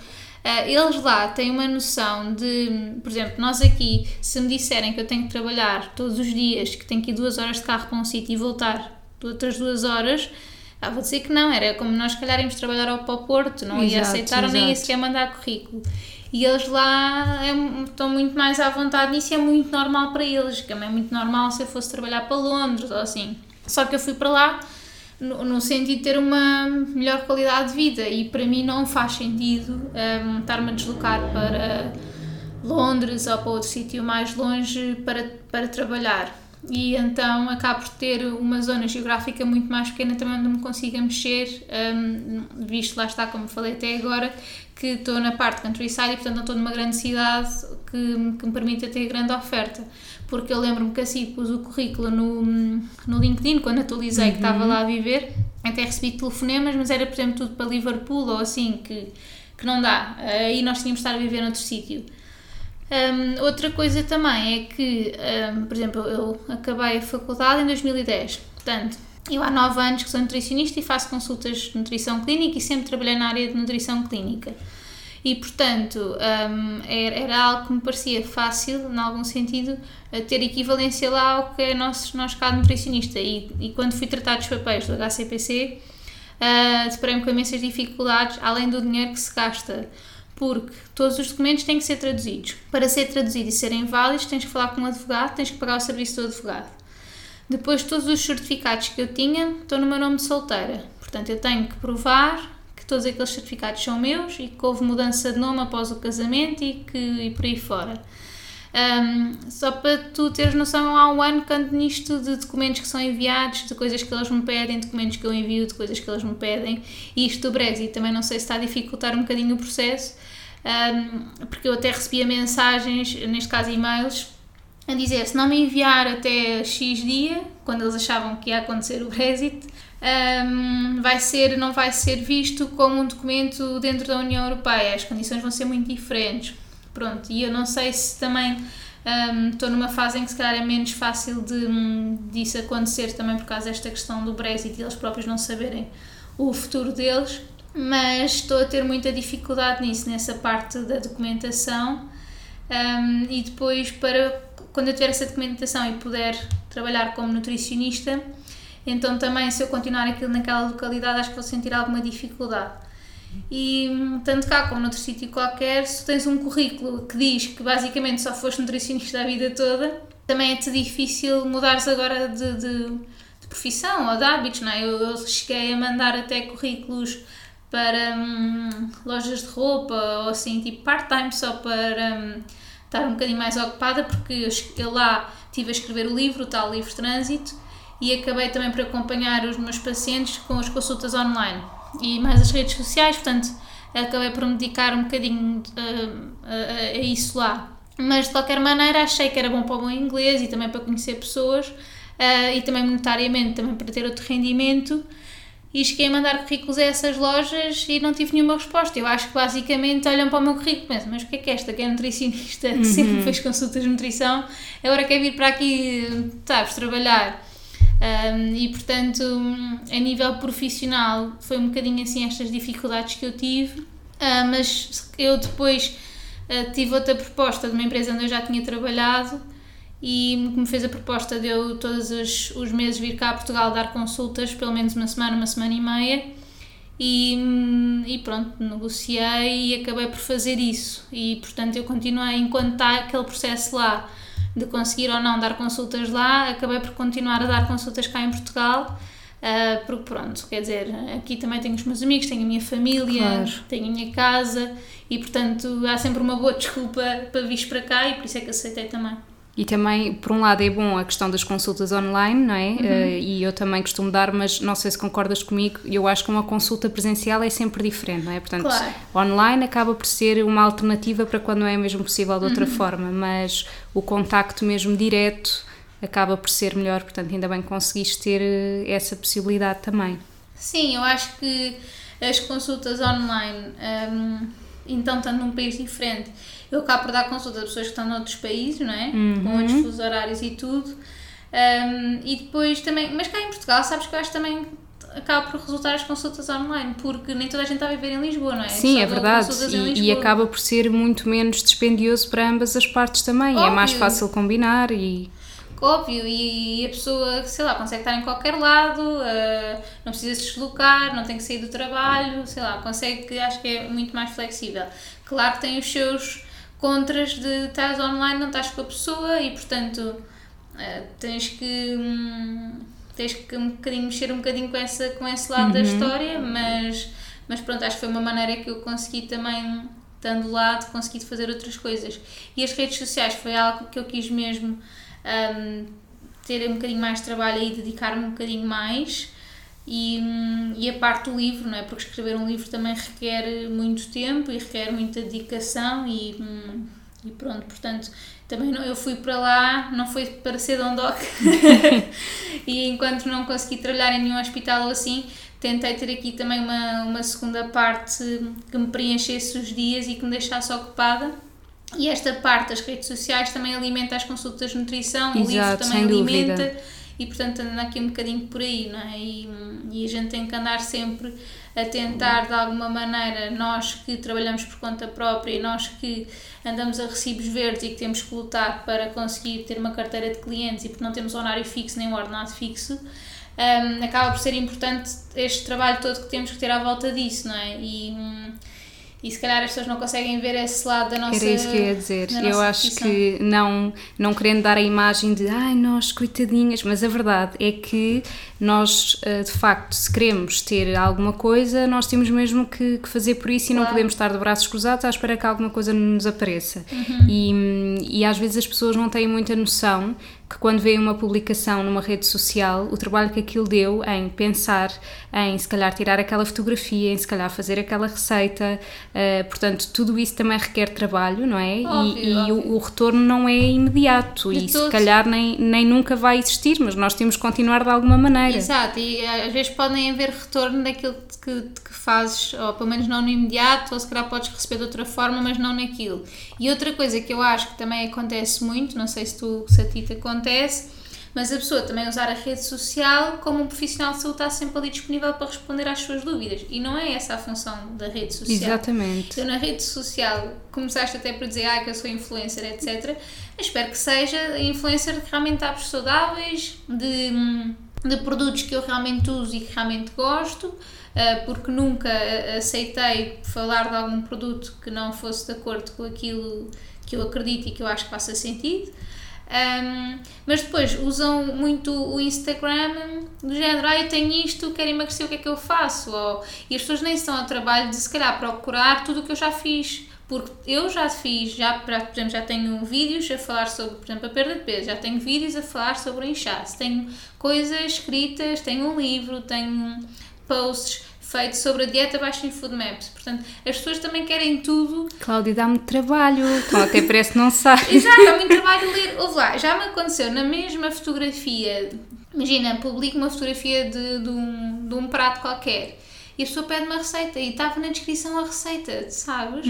Uh, eles lá têm uma noção de, por exemplo, nós aqui, se me disserem que eu tenho que trabalhar todos os dias, que tenho que ir duas horas de carro para um sítio e voltar outras duas horas, ah, vou dizer que não, era como nós, se calhar, íamos trabalhar ao, para o Porto, não exato, ia aceitar ou nem ia sequer mandar currículo. E eles lá é, estão muito mais à vontade nisso e é muito normal para eles, que é muito normal se eu fosse trabalhar para Londres ou assim. Só que eu fui para lá no, no sentido de ter uma melhor qualidade de vida e para mim não faz sentido um, estar-me a deslocar para Londres ou para outro sítio mais longe para, para trabalhar e então acabo por ter uma zona geográfica muito mais pequena também onde me consiga mexer, um, visto lá está, como falei até agora, que estou na parte countryside e portanto não estou numa grande cidade que, que me permita ter grande oferta. Porque eu lembro-me que assim pus o currículo no, no LinkedIn quando atualizei uhum. que estava lá a viver, até recebi telefonemas, mas era por exemplo tudo para Liverpool ou assim, que, que não dá. Aí nós tínhamos de estar a viver noutro sítio. Um, outra coisa também é que, um, por exemplo, eu acabei a faculdade em 2010, portanto, eu há 9 anos que sou nutricionista e faço consultas de nutrição clínica e sempre trabalhei na área de nutrição clínica. E, portanto, um, era, algo que me parecia fácil, em algum sentido, ter equivalência lá ao que é nosso, nós cá nutricionista. E, e quando fui tratar dos papéis do HCPC, uh, deparei-me com imensas dificuldades, além do dinheiro que se gasta porque todos os documentos têm que ser traduzidos. Para ser traduzido e serem válidos, tens que falar com um advogado, tens que pagar o serviço do advogado. Depois, todos os certificados que eu tinha estão no meu nome de solteira. Portanto, eu tenho que provar que todos aqueles certificados são meus e que houve mudança de nome após o casamento e, que, e por aí fora. Um, só para tu teres noção, há um ano ando nisto de documentos que são enviados, de coisas que eles me pedem, documentos que eu envio, de coisas que eles me pedem, e isto do Brexit também não sei se está a dificultar um bocadinho o processo, um, porque eu até recebia mensagens, neste caso e-mails, a dizer se não me enviar até X dia, quando eles achavam que ia acontecer o Brexit, um, vai ser, não vai ser visto como um documento dentro da União Europeia, as condições vão ser muito diferentes. Pronto, e eu não sei se também um, estou numa fase em que se calhar é menos fácil de, um, disso acontecer também por causa desta questão do Brexit e eles próprios não saberem o futuro deles, mas estou a ter muita dificuldade nisso, nessa parte da documentação um, e depois para quando eu tiver essa documentação e puder trabalhar como nutricionista, então também se eu continuar aquilo naquela localidade acho que vou sentir alguma dificuldade. E tanto cá como noutro sítio qualquer, se tens um currículo que diz que basicamente só foste nutricionista a vida toda, também é-te difícil mudares agora de, de, de, profissão ou de hábitos, não é? Eu, eu cheguei a mandar até currículos para hum, lojas de roupa ou assim, tipo part-time, só para hum, estar um bocadinho mais ocupada, porque eu, lá estive a escrever o livro, o tal livro Trânsito, e acabei também por acompanhar os meus pacientes com as consultas online e mais as redes sociais, portanto acabei por me dedicar um bocadinho uh, a, a, isso lá. Mas de qualquer maneira achei que era bom para o bom inglês e também para conhecer pessoas uh, e também monetariamente, também para ter outro rendimento. E cheguei a mandar currículos a essas lojas e não tive nenhuma resposta. Eu acho que basicamente olham para o meu currículo e pensam: mas o que é que é esta? Que é nutricionista, uhum. sempre fez consultas de nutrição, agora quer vir para aqui, sabes, trabalhar. Um, e portanto, a nível profissional, foi um bocadinho assim estas dificuldades que eu tive, uh, mas eu depois uh, tive outra proposta de uma empresa onde eu já tinha trabalhado e me fez a proposta de eu todos os, os meses vir cá a Portugal dar consultas, pelo menos uma semana, uma semana e meia. E, e, pronto, negociei e acabei por fazer isso. E portanto eu continuei, enquanto está aquele processo lá, de conseguir ou não dar consultas lá, acabei por continuar a dar consultas cá em Portugal. Uh, porque pronto, quer dizer, aqui também tenho os meus amigos, tenho a minha família, claro. tenho a minha casa e portanto há sempre uma boa <laughs> desculpa para vir para cá e por isso é que aceitei também. E também, por um lado, é bom a questão das consultas online, não é? Uhum. Uh, e eu também costumo dar, mas não sei se concordas comigo, eu acho que uma consulta presencial é sempre diferente, não é? Portanto, claro. online acaba por ser uma alternativa para quando não é mesmo possível de outra uhum. forma, mas o contacto mesmo direto acaba por ser melhor, portanto, ainda bem que conseguiste ter eh, essa possibilidade também. Sim, eu acho que as consultas online, um, então, estando num país diferente eu acabo por dar consulta a pessoas que estão noutros países, não é? Uhum. Com outros fusos horários e tudo. Um, e depois também, mas cá em Portugal, sabes que eu acho também acaba por resultar as consultas online, porque nem toda a gente está a viver em Lisboa, não é? Sim, Só é verdade. E, e, acaba por ser muito menos dispendioso para ambas as partes também. Óbvio. É mais fácil combinar e. Óbvio, e a pessoa, sei lá, consegue estar em qualquer lado, uh, não precisa se deslocar, não tem que sair do trabalho, sei lá, consegue, acho que é muito mais flexível. Claro que tem os seus contras de estás online, não estás com a pessoa e portanto uh, tens que um, tens que um bocadinho mexer um bocadinho com, essa, com esse lado uhum. da história, mas, mas pronto, acho que foi uma maneira que eu consegui também, estando lá, de conseguir fazer outras coisas. E as redes sociais foi algo que eu quis mesmo um, ter um bocadinho mais de trabalho e dedicar-me um bocadinho mais. E, e a parte do livro, não é? Porque escrever um livro também requer muito tempo e requer muita dedicação e, e pronto, portanto, também não, eu fui para lá, não foi para ser dondoc <laughs> e enquanto não consegui trabalhar em nenhum hospital ou assim, tentei ter aqui também uma, uma segunda parte que me preenchesse os dias e que me deixasse ocupada e esta parte das redes sociais também alimenta as consultas de nutrição, Exato, o livro também alimenta. dúvida. E portanto anda aqui um bocadinho por aí, não é? E, e a gente tem que andar sempre a tentar de alguma maneira, nós que trabalhamos por conta própria, nós que andamos a recibos verdes e que temos que lutar para conseguir ter uma carteira de clientes e porque não temos horário fixo nem um ordenado fixo, um, acaba por ser importante este trabalho todo que temos que ter à volta disso, não é? E, hum, e se calhar as pessoas não conseguem ver esse lado da nossa Era isso que eu ia dizer. Eu acho que não, não querendo dar a imagem de ai, nós coitadinhas, mas a verdade é que nós, eh, de facto, se queremos ter alguma coisa, nós temos mesmo que, que fazer por isso e não Claro. podemos estar de braços cruzados à espera que alguma coisa nos apareça. Uhum. E, e às vezes as pessoas não têm muita noção que quando veem uma publicação numa rede social, o trabalho que aquilo deu em pensar, em se calhar tirar aquela fotografia, em se calhar fazer aquela receita, eh, portanto, tudo isso também requer trabalho, não é? E- Óbvio, e óbvio. O, o retorno não é imediato De e se todo. calhar nem, nem nunca vai existir, mas nós temos que continuar de alguma maneira. Exato, e eh, às vezes podem haver retorno daquilo que, que fazes, ou pelo menos não no imediato, ou se calhar podes receber de outra forma, mas não naquilo. E outra coisa que eu acho que também acontece muito, não sei se, tu, se a ti te acontece, mas a pessoa também usar a rede social como um profissional de saúde está sempre ali disponível para responder às suas dúvidas. E não é essa a função da rede social. Exatamente. Tu na rede social começaste até por dizer ah, que eu sou influencer, etc. Eu espero que seja influencer de realmente hábitos saudáveis, de, de produtos que eu realmente uso e que realmente gosto, ah, porque nunca ah, aceitei falar de algum produto que não fosse de acordo com aquilo que eu acredito e que eu acho que faça sentido. Um, mas depois usam muito o Instagram do género, ah, eu tenho isto, quero emagrecer, o que é que eu faço? Ou, e as pessoas nem estão ao trabalho de se calhar procurar tudo o que eu já fiz. Porque eu já fiz, já, por exemplo, já tenho vídeos a falar sobre, por exemplo, a perda de peso, já tenho vídeos a falar sobre o inchaço, tenho coisas escritas, tenho um livro, tenho posts feitos sobre a dieta baixa em Food Maps. Portanto, as pessoas também querem tudo Cláudia, dá-me trabalho, então até parece que não sabe. <laughs> Exato, há muito trabalho ler. Ouve lá, já me aconteceu na mesma fotografia. Imagina, publico uma fotografia de, de, um, de um prato qualquer e a pessoa pede uma receita e estava na descrição a receita, sabes?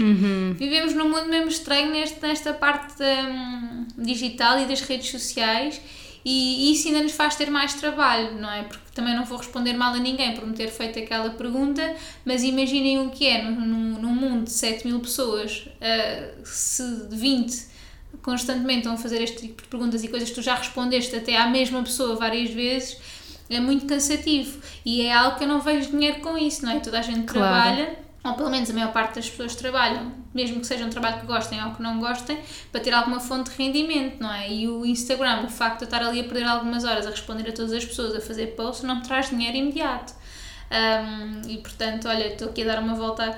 Vivemos num mundo mesmo estranho neste, nesta parte hum, digital e das redes sociais e isso ainda nos faz ter mais trabalho, não é? Porque também não vou responder mal a ninguém por me ter feito aquela pergunta, mas imaginem o que é num, num- mundo de 7 mil pessoas, ah, se 20 constantemente estão a fazer este tipo de perguntas e coisas que tu já respondeste até à mesma pessoa várias vezes, é muito cansativo. E é algo que eu não vejo dinheiro com isso, não é? Toda a gente Claro. trabalha, ou pelo menos a maior parte das pessoas trabalham, mesmo que seja um trabalho que gostem ou que não gostem, para ter alguma fonte de rendimento, não é? E o Instagram, o facto de eu estar ali a perder algumas horas a responder a todas as pessoas, a fazer posts, não me traz dinheiro imediato. Um, e portanto, olha, estou aqui a dar uma volta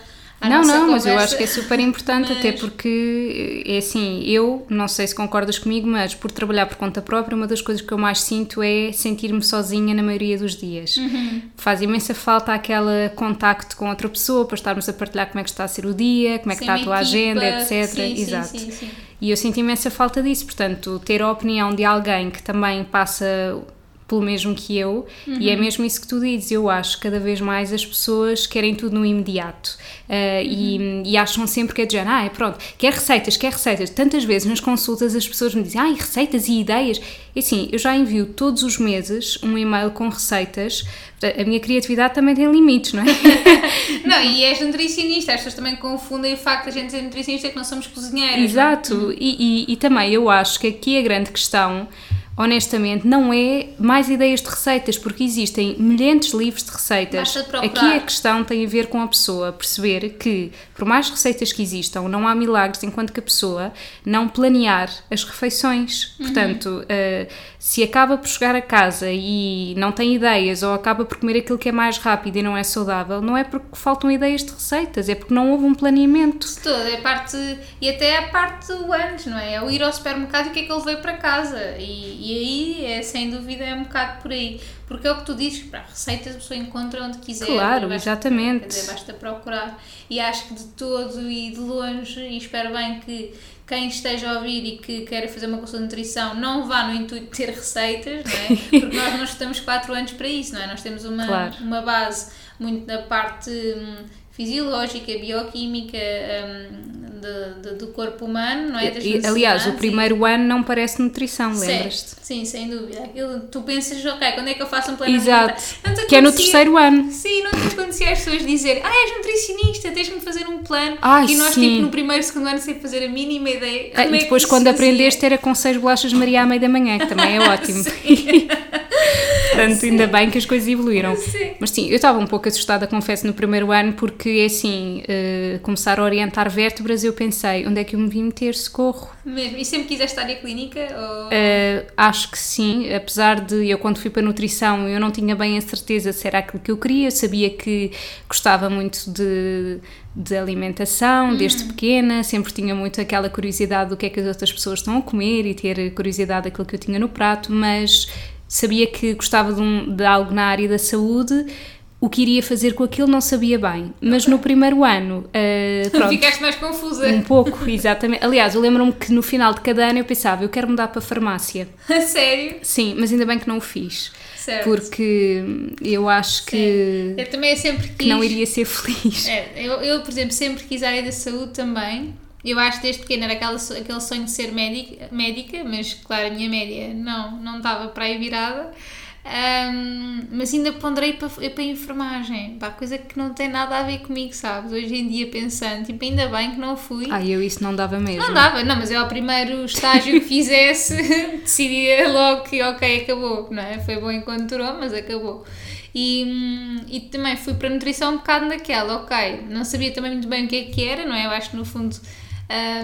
não, não, mas eu conversa. acho que é super importante, até Mas- porque é assim, eu não sei se concordas comigo, mas por trabalhar por conta própria, uma das coisas que eu mais sinto é sentir-me sozinha na maioria dos dias. Uhum. Faz imensa falta aquele contacto com outra pessoa para estarmos a partilhar como é que está a ser o dia, como é que Sem está a tua agenda, equipa. etc. Sim, sim, Exato. sim, sim. E eu sinto imensa falta disso, portanto, ter a opinião de alguém que também passa pelo mesmo que eu, e é mesmo isso que tu dizes, eu acho que cada vez mais as pessoas querem tudo no imediato uh, e, e acham sempre que é de género, ah, é pronto, quer receitas, quer receitas. Tantas vezes nas consultas as pessoas me dizem, ai, receitas e ideias. E assim, eu já envio todos os meses um e-mail com receitas, a minha criatividade também tem limites, não é? <laughs> Não, e és nutricionista, as pessoas também confundem o facto de a gente ser nutricionista que não somos cozinheiros. Exato, e, e, e também eu acho que aqui a grande questão, honestamente, não é mais ideias de receitas, porque existem milhares de livros de receitas. Basta procurar. Aqui a questão tem a ver com a pessoa perceber que, por mais receitas que existam, não há milagres enquanto que a pessoa não planear as refeições. Uhum. Portanto, eh, se acaba por chegar a casa e não tem ideias, ou acaba por comer aquilo que é mais rápido e não é saudável, não é porque faltam ideias de receitas, é porque não houve um planeamento. De todo, é parte. E até a parte do antes, não é? É o ir ao supermercado e o que é que ele veio para casa. E, e aí, é, sem dúvida, é um bocado por aí. Porque é o que tu dizes, para receitas a pessoa encontra onde quiser. Claro, basta- exatamente. Quer dizer, basta procurar. E acho que de todo e de longe, e espero bem que quem esteja a ouvir e que queira fazer uma consulta de nutrição não vá no intuito de ter receitas, não é? <laughs> Porque nós não estamos 4 anos para isso, não é? Nós temos uma, Claro. uma base muito da parte hum, fisiológica, bioquímica, hum, de- de- do corpo humano, não é? E, aliás, o necessidades e- primeiro ano não parece nutrição, lembras-te? Sim, sem dúvida. Aquilo, tu pensas, ok, quando é que eu faço um plano Exato. Que é no terceiro ano. Sim, não te acontecia as pessoas dizerem ah, és nutricionista, tens-me fazer um plano. Ai, e nós, sim. tipo, no primeiro, segundo ano, sem fazer a mínima ideia. Ah, e é depois, isso quando aprendeste, era com seis bolachas Maria à meia da manhã, que também é <laughs> ótimo. <laughs> Portanto, ainda bem que as coisas evoluíram. Sim. Mas sim, eu estava um pouco assustada, confesso, no primeiro ano, porque é assim, eh, começar a orientar vértebras, eu pensei, onde é que eu me vim meter? Socorro. Mesmo. E sempre quiseste estar em clínica? Ou... Uh, acho que sim, apesar de eu quando fui para a nutrição eu não tinha bem a certeza se era aquilo que eu queria, eu sabia que gostava muito de, de alimentação desde pequena, sempre tinha muito aquela curiosidade do que é que as outras pessoas estão a comer e ter curiosidade daquilo que eu tinha no prato, mas sabia que gostava de, um- de algo na área da saúde, o que iria fazer com aquilo não sabia bem, mas no primeiro ano, uh, <laughs> pronto, Ficaste mais confusa. um pouco, exatamente. Aliás, eu lembro-me que no final de cada ano eu pensava, eu quero mudar para a farmácia. <laughs> A sério? Sim, mas ainda bem que não o fiz. Certo. Porque eu acho que, Eu também sempre quis. que não iria ser feliz. É, eu, eu, por exemplo, sempre quis a área da saúde também. Eu acho desde pequena era aquela, aquele sonho de ser médica, médica, mas claro, a minha média não, não estava para aí virada. Ahm, mas ainda ponderei para, para a enfermagem, pá, coisa que não tem nada a ver comigo, sabes? Hoje em dia pensando, tipo, ainda bem que não fui. Ai, eu isso não dava mesmo. Não dava, não, mas eu ao primeiro estágio que fizesse <laughs> decidia logo que ok, acabou, não é? Foi bom enquanto durou, mas acabou. E, e também fui para a nutrição um bocado naquela, ok, não sabia também muito bem o que é que era, não é? Eu acho que no fundo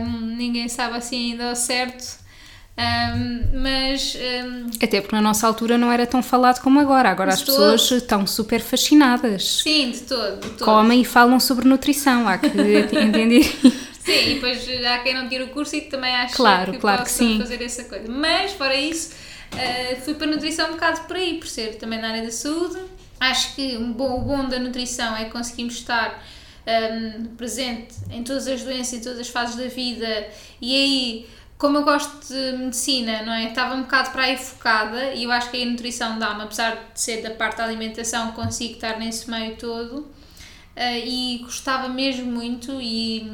hum, ninguém sabe assim ainda ao certo, Hum, mas hum, Até porque na nossa altura não era tão falado como agora. Agora as pessoas todo. estão super fascinadas. sim, de todo, de todo. Comem e falam sobre nutrição. Há que <laughs> entender. Sim, e depois há quem não tira o curso e também acha Claro, que claro que sim. fazer essa coisa. Mas, fora isso, eh, fui para a nutrição um bocado por aí, por ser também na área da saúde. Acho que um bom, o bom da nutrição é conseguimos estar ehm, presente em todas as doenças, em todas as fases da vida e aí. Como eu gosto de medicina, não é? Estava um bocado para aí focada e eu acho que a nutrição dá-me, apesar de ser da parte da alimentação, consigo estar nesse meio todo. Uh, e gostava mesmo muito e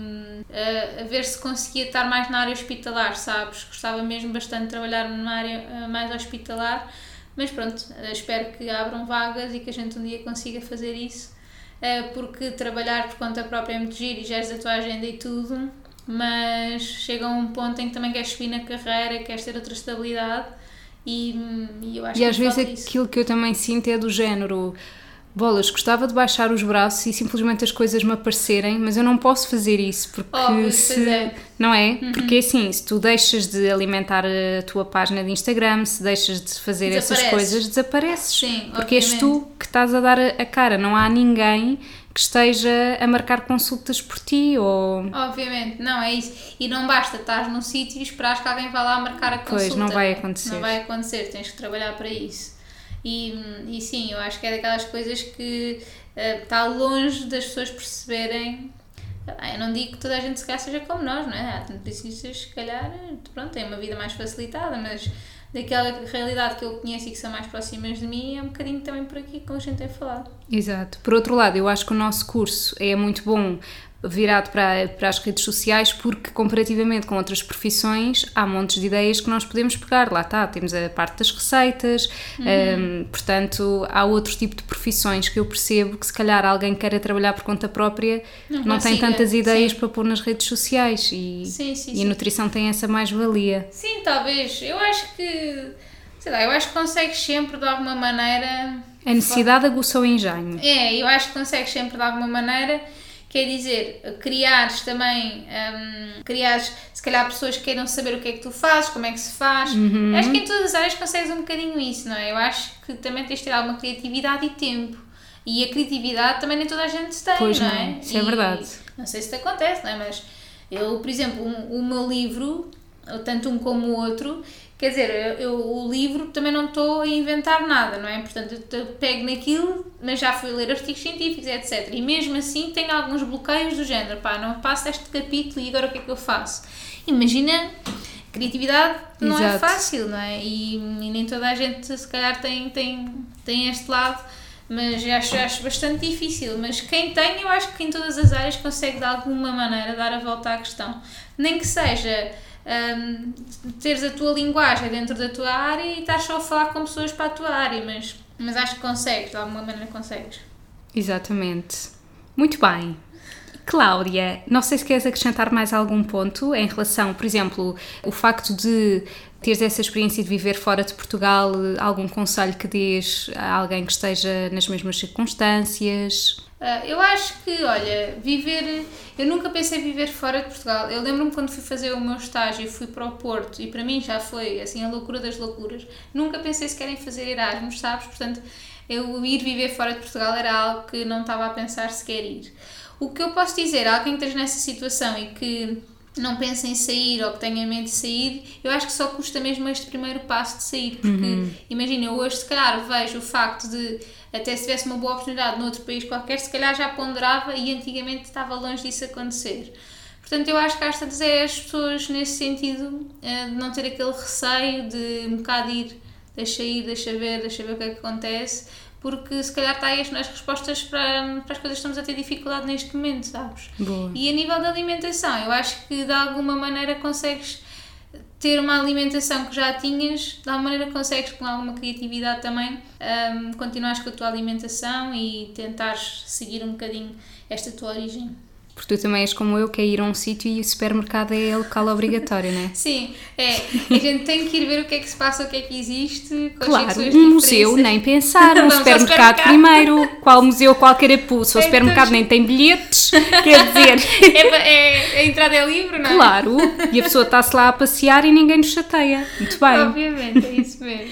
uh, a ver se conseguia estar mais na área hospitalar, sabes? Gostava mesmo bastante de trabalhar numa área uh, mais hospitalar, mas pronto, uh, espero que abram vagas e que a gente um dia consiga fazer isso, porque trabalhar por conta própria é muito giro e geres a tua agenda e tudo, mas chega a um ponto em que também queres subir na carreira, queres ter outra estabilidade e, e eu acho E que às vezes falta isso. aquilo que eu também sinto é do género. Bolas, gostava de baixar os braços e simplesmente as coisas me aparecerem, mas eu não posso fazer isso porque pois se. é. Uhum. Não é? Porque assim, se tu deixas de alimentar a tua página de Instagram, se deixas de fazer essas coisas, desapareces. Sim, porque és obviamente. tu que estás a dar a a cara, não há ninguém que esteja a marcar consultas por ti ou. Obviamente, não é isso. E não basta estar num sítio e esperar que alguém vá lá marcar a consulta. Pois, não vai acontecer. Não vai acontecer, tens que trabalhar para isso. E, e sim, eu acho que é daquelas coisas que eh, está longe das pessoas perceberem. Ah, Eu não digo que toda a gente se calhar seja como nós, não é? Há nutricionistas que se calhar pronto, têm uma vida mais facilitada, mas daquela realidade que eu conheço e que são mais próximas de mim é um bocadinho também por aqui que a gente tem falado. Exato. Por outro lado, eu acho que o nosso curso é muito bom virado para, para as redes sociais porque comparativamente com outras profissões há montes de ideias que nós podemos pegar, lá está, temos a parte das receitas hum, portanto há outro tipo de profissões que eu percebo que se calhar alguém queira trabalhar por conta própria Não não, tem tantas ideias sim. para pôr nas redes sociais e, Sim, sim, e a nutrição tem essa mais-valia Sim, talvez. Eu acho que. Sei lá, eu acho que consegues sempre de alguma maneira. a necessidade aguçou o engenho É, eu acho que consegues sempre de alguma maneira. Quer dizer, criares também, hum, criares se calhar pessoas que queiram saber o que é que tu fazes, como é que se faz. Uhum. Acho que em todas as áreas consegues um bocadinho isso, não é? Eu acho que também tens de ter alguma criatividade e tempo. E a criatividade também nem toda a gente tem, Pois não, não, é? isso é E verdade. Não sei se te acontece, não é? Mas eu, por exemplo, um- o meu livro, tanto um como o outro, quer dizer, eu, eu- o livro também não estou a inventar nada, não é? Portanto, eu pego naquilo, mas já fui ler artigos científicos, etc. E mesmo assim tenho alguns bloqueios do género, pá, não passo este capítulo e agora o que é que eu faço? Imagina, criatividade não é Exato. fácil, não é? E, e nem toda a gente se calhar tem, tem, tem este lado, Mas acho, acho bastante difícil. Mas quem tem, eu acho que em todas as áreas consegue de alguma maneira dar a volta à questão. Nem que seja um, teres a tua linguagem dentro da tua área e estás só a falar com pessoas para a tua área, mas, mas acho que consegues, de alguma maneira consegues. Exatamente. Muito bem. Cláudia, não sei se queres acrescentar mais algum ponto em relação, por exemplo, o facto de teres essa experiência de viver fora de Portugal, algum conselho que dês a alguém que esteja nas mesmas circunstâncias? Uh, eu acho que, olha, viver. Eu nunca pensei viver fora de Portugal. Eu lembro-me quando fui fazer o meu estágio, fui para o Porto e para mim já foi assim a loucura das loucuras. Nunca pensei sequer em fazer Erasmus, sabes? Portanto, eu ir viver fora de Portugal era algo que não estava a pensar sequer ir. O que eu posso dizer a alguém que esteja nessa situação e que não pensa em sair ou que tenha medo de sair, eu acho que só custa mesmo este primeiro passo de sair, porque uhum. imagina, eu hoje se calhar vejo o facto de até se tivesse uma boa oportunidade noutro país qualquer, se calhar já ponderava e antigamente estava longe disso acontecer. Portanto, eu acho que às tantas é as pessoas nesse sentido eh, de não ter aquele receio de um bocado ir, deixa ir, deixa ver, deixa ver o que é que acontece, porque se calhar está aí as, as respostas para, para as coisas que estamos a ter dificuldade neste momento, sabes? Boa. E a nível da alimentação, eu acho que de alguma maneira consegues ter uma alimentação que já tinhas, de alguma maneira consegues com alguma criatividade também um, continuares com a tua alimentação e tentares seguir um bocadinho esta tua origem. Porque tu também és como eu, que é ir a um sítio e o supermercado é local obrigatório, não é? <laughs> Sim, é. A gente tem que ir ver o que é que se passa, o que é que existe. Claro, um museu, nem <laughs> pensar. Um supermercado, supermercado, primeiro. Qual museu, qual carapuço. Se o supermercado nem tem bilhetes, quer dizer. <laughs> É, é, a entrada é livre, não é? Claro, e a pessoa está-se lá a passear e ninguém nos chateia. Muito bem. Obviamente, é isso mesmo.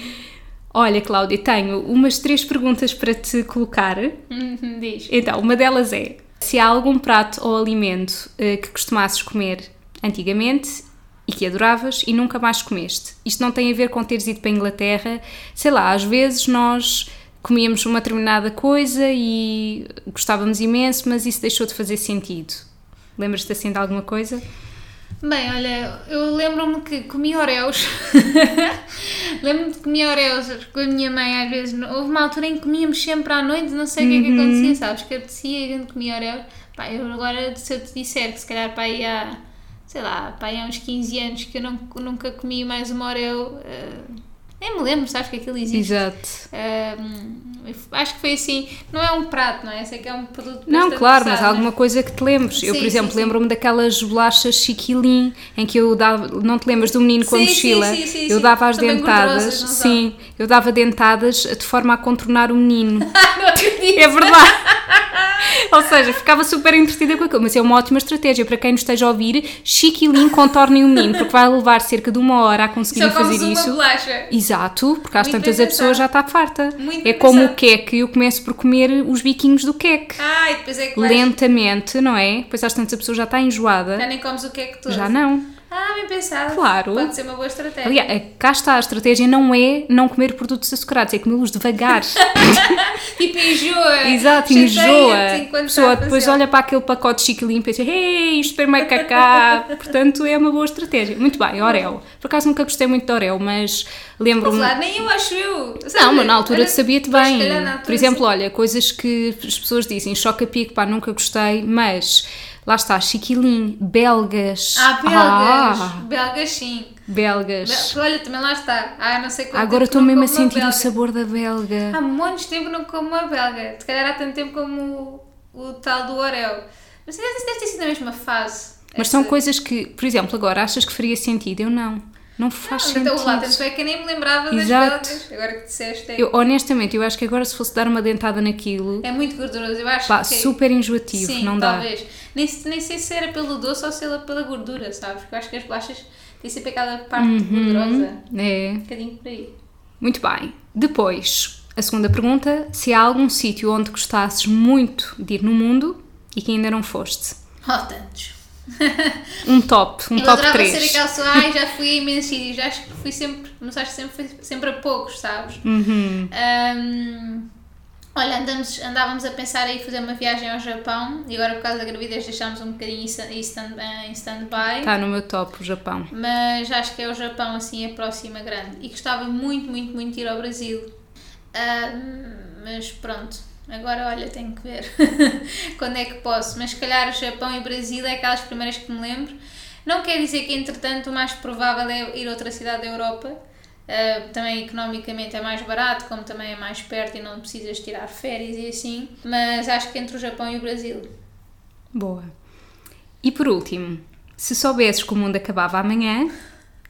Olha, Cláudia, tenho umas três perguntas para te colocar. Uhum, diz. Então, uma delas é: se há algum prato ou alimento uh, que costumasses comer antigamente e que adoravas e nunca mais comeste. Isto não tem a ver com teres ido para a Inglaterra, sei lá, às vezes nós comíamos uma determinada coisa e gostávamos imenso, mas isso deixou de fazer sentido. Lembras-te assim de alguma coisa? Bem, olha, eu lembro-me que comia Oreos. <laughs> lembro-me de comer Oreos com a minha mãe às vezes. Houve uma altura em que comíamos sempre à noite, não sei o que é que uhum. acontecia, sabes? Que apetecia e a gente comia Oreos. Pá, eu agora, se eu te disser que se calhar para aí há, sei lá, para aí há uns 15 anos que eu não, nunca comi mais uma Oreo. Uh, nem me lembro, sabes que aquilo existe. Exato. Um, acho que foi assim, não é um prato, não é? Sei que é um produto Não, claro, mas alguma coisa que te lembres. Sim, eu, por exemplo, lembro-me daquelas bolachas chiquilim em que eu dava, não te lembras do menino com a mochila? Sim, sim, eu dava as dentadas, sim, eu dava dentadas de forma a contornar o menino. <laughs> é verdade. Ou seja, ficava super entretida com aquilo, mas é uma ótima estratégia para quem nos esteja a ouvir. Chiquilim contornem o menino, porque vai levar cerca de uma hora a conseguir fazer isso. Uma bolacha. Exato, porque às tantas a pessoa já está farta. Muito é como o queque, eu começo por comer os biquinhos do queque. Ah, e depois é que Lentamente, não é? Depois às tantas a pessoa já está enjoada. Já nem comes o queque todo. Já não. Ah, bem pensado. Claro. Pode ser uma boa estratégia. Aliás, é, cá está, a estratégia não é não comer produtos açucarados, é comê-los devagar. <laughs> tipo, enjoa. Exato, enjoa. A pessoa depois olha para aquele pacote chique limpo e diz, ei, isto é meio cacá. Portanto, é uma boa estratégia. Muito bem, Orel. Por acaso nunca gostei muito de Orel, mas lembro-me... Claro, nem eu acho eu. Sabe? Não, mas na altura sabia-te bem. Por exemplo, olha, coisas que as pessoas dizem, choca-pico, pá, nunca gostei, mas Lá está, chiquilim, belgas. Ah, belgas. Ah, belgas sim. Belgas. Olha, também lá está. Ah, não sei quanto Agora estou mesmo a sentir belga. o sabor da belga. Há muitos tempo não como uma belga. Se calhar há tanto tempo como o, o tal do Orel. Mas deve, deve ter sido na mesma fase. Mas essa... são coisas que, por exemplo, agora achas que faria sentido? Eu não. Não faz não, sentido. Então, lá, tanto é que eu nem me lembrava Exato. das belgas. Agora que disseste. É... Eu, honestamente, eu acho que agora se fosse dar uma dentada naquilo. É muito gorduroso, eu acho pá, que. super enjoativo, Sim, não talvez. dá. Nem, nem sei se era pelo doce ou se era pela gordura, sabes? Porque eu acho que as bolachas têm sempre aquela parte uhum, gordurosa. É. Um bocadinho por aí. Muito bem. Depois, a segunda pergunta: se há algum sítio onde gostasses muito de ir no mundo e que ainda não foste? Oh, tantos. <laughs> um top, um eu top 3. Eu ser aquela pessoa, ai, já fui a imensos sítios, acho que fui sempre, mas acho que sempre, fui sempre a poucos, sabes? Uhum. Um, olha, andamos, andávamos a pensar em fazer uma viagem ao Japão e agora por causa da gravidez deixámos um bocadinho em stand-by. Stand Está no meu top o Japão. Mas acho que é o Japão assim a próxima grande e gostava muito, muito, muito de ir ao Brasil. Um, mas pronto, Agora, olha, tenho que ver <laughs> quando é que posso. Mas se calhar o Japão e o Brasil é aquelas primeiras que me lembro. Não quer dizer que, entretanto, o mais provável é ir a outra cidade da Europa. Uh, também economicamente é mais barato, como também é mais perto e não precisas tirar férias e assim. Mas acho que entre o Japão e o Brasil. Boa. E por último, se soubesses que o mundo acabava amanhã,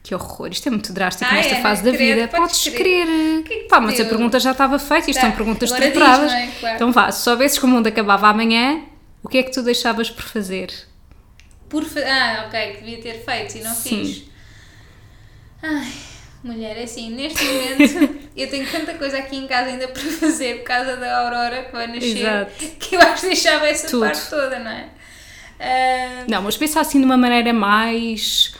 que horror, isto é muito drástico Ah, nesta é, fase da vida. podes Podes crer. crer. que é que Pá, mas a pergunta já estava feita, isto Tá, são perguntas agora diz, estruturadas. não é? Claro. Então vá, se soubesses que o mundo acabava amanhã, o que é que tu deixavas por fazer? Por fa- Ah, ok, que devia ter feito e não Sim. fiz. Ai, mulher, é assim, neste momento <laughs> eu tenho tanta coisa aqui em casa ainda para fazer por causa da Aurora que vai nascer Exato. que eu acho que deixava essa Tudo. parte toda, não é? Ah, Não, mas pensa assim de uma maneira mais,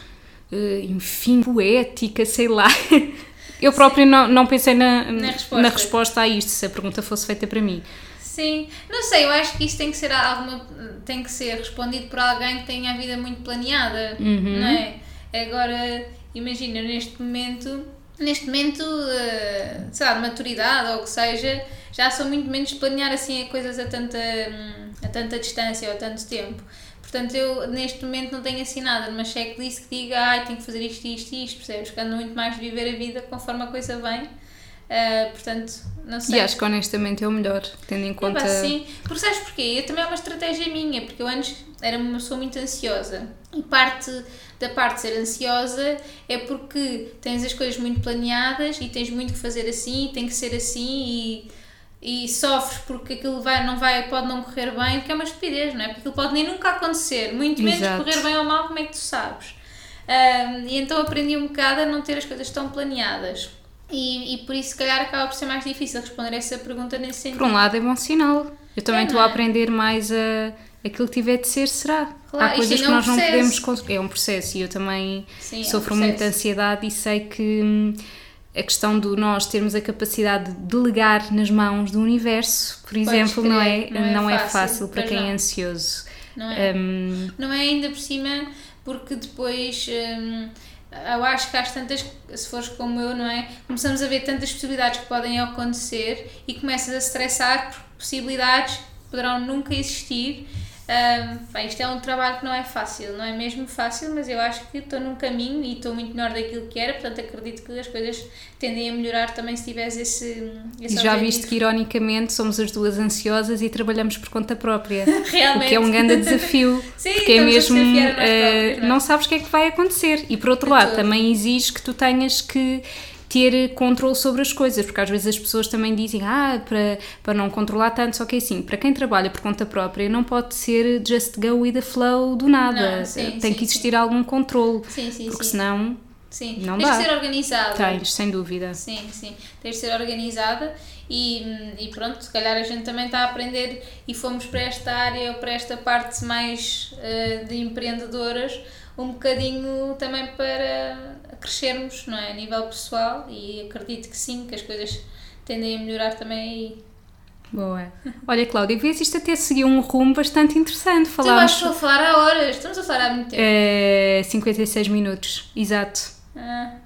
enfim, poética, sei lá. <laughs> Eu própria não, não pensei na, Na resposta. na resposta a isto, se a pergunta fosse feita para mim. sim, não sei, eu acho que isso tem que ser alguma, tem que ser respondido por alguém que tenha a vida muito planeada, Uhum. não é? Agora, imagina, neste momento, neste momento, eh, sei lá, de maturidade ou o que seja, já sou muito menos de planear assim coisas a tanta, hum, a tanta distância ou a tanto tempo. Portanto, eu neste momento não tenho assim nada numa checklist que diga, ai, tenho que fazer isto, isto e isto, percebes? Que ando muito mais de viver a vida conforme a coisa vem. Ah, portanto, não sei. E acho que honestamente é o melhor, tendo em É conta. pá, sim. Porque sabes porquê? Eu também é uma estratégia minha, porque eu antes era uma pessoa muito ansiosa. E parte da parte de ser ansiosa é porque tens as coisas muito planeadas e tens muito que fazer assim, e tem que ser assim e, e sofres porque aquilo vai, não vai, pode não correr bem, porque é uma estupidez, não é? Porque aquilo pode nem nunca acontecer, muito menos Exato. correr bem ou mal, como é que tu sabes? Ahm, e então aprendi um bocado a não ter as coisas tão planeadas. E, e por isso, se calhar, acaba por ser mais difícil responder essa pergunta nesse sentido. Por um lado é bom sinal. Eu também É, estou não a é? aprender mais a aquilo que tiver de ser, será. Claro, Há coisas que é um nós não podemos. É um processo e eu também Sim, é um sofro muito de ansiedade e sei que hum, a questão de nós termos a capacidade de delegar nas mãos do universo, por exemplo, não é, crer, não é fácil para pois quem não. é ansioso. Não é? Hum, Não é ainda por cima, porque depois hum, eu acho que há tantas, se fores como eu, não é? Começamos a ver tantas possibilidades que podem acontecer e começas a estressar por possibilidades que poderão nunca existir. Hum, pá, isto é um trabalho que não é fácil, não é mesmo fácil, mas eu acho que estou num caminho e estou muito melhor daquilo que era, portanto acredito que as coisas tendem a melhorar também se tiveres esse, e esse já objetivo. viste que ironicamente somos as duas ansiosas e trabalhamos por conta própria. Realmente. <laughs> O que é um grande desafio. <laughs> Sim, porque é mesmo. eh, próprios, não é? não sabes o que é que vai acontecer. E por outro De lado, todo. também exige que tu tenhas que ter controle sobre as coisas, porque às vezes as pessoas também dizem, ah, para, para não controlar tanto, só que é assim, para quem trabalha por conta própria, não pode ser just go with the flow do nada. Não, sim, Tem sim, que existir algum controle, Sim, sim, porque sim. senão Sim, Não tens dá. de ser organizada. tens, sem dúvida. Sim, sim. Tens de ser organizada e, e pronto, se calhar a gente também está a aprender e fomos para esta área ou para esta parte mais eh, de empreendedoras um bocadinho também para crescermos, não é? A nível pessoal e acredito que sim, que as coisas tendem a melhorar também aí. Boa. Olha, Cláudia, vês isto até seguiu um rumo bastante interessante. Falámos vais a falar há horas, estamos a falar há muito tempo. eh, 56 minutos, exato. Ah.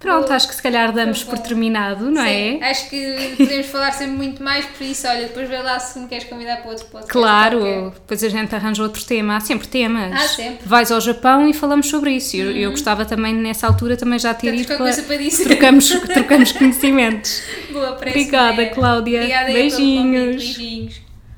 Pronto, acho que se calhar damos por terminado, não Sim, é? acho que podemos falar sempre muito mais, por isso, olha, depois vê lá se me queres convidar para outro podcast. Claro, qualquer. depois a gente arranja outro tema, há sempre temas. Há sempre. Uhum. Vais ao Japão e falamos sobre isso. Eu, eu gostava também nessa altura também já ter Temos ido coisa para <laughs> dizer. trocamos, <laughs> trocamos conhecimentos. Boa, parece Obrigada. Cláudia. Obrigada. Beijinhos. Beijinhos.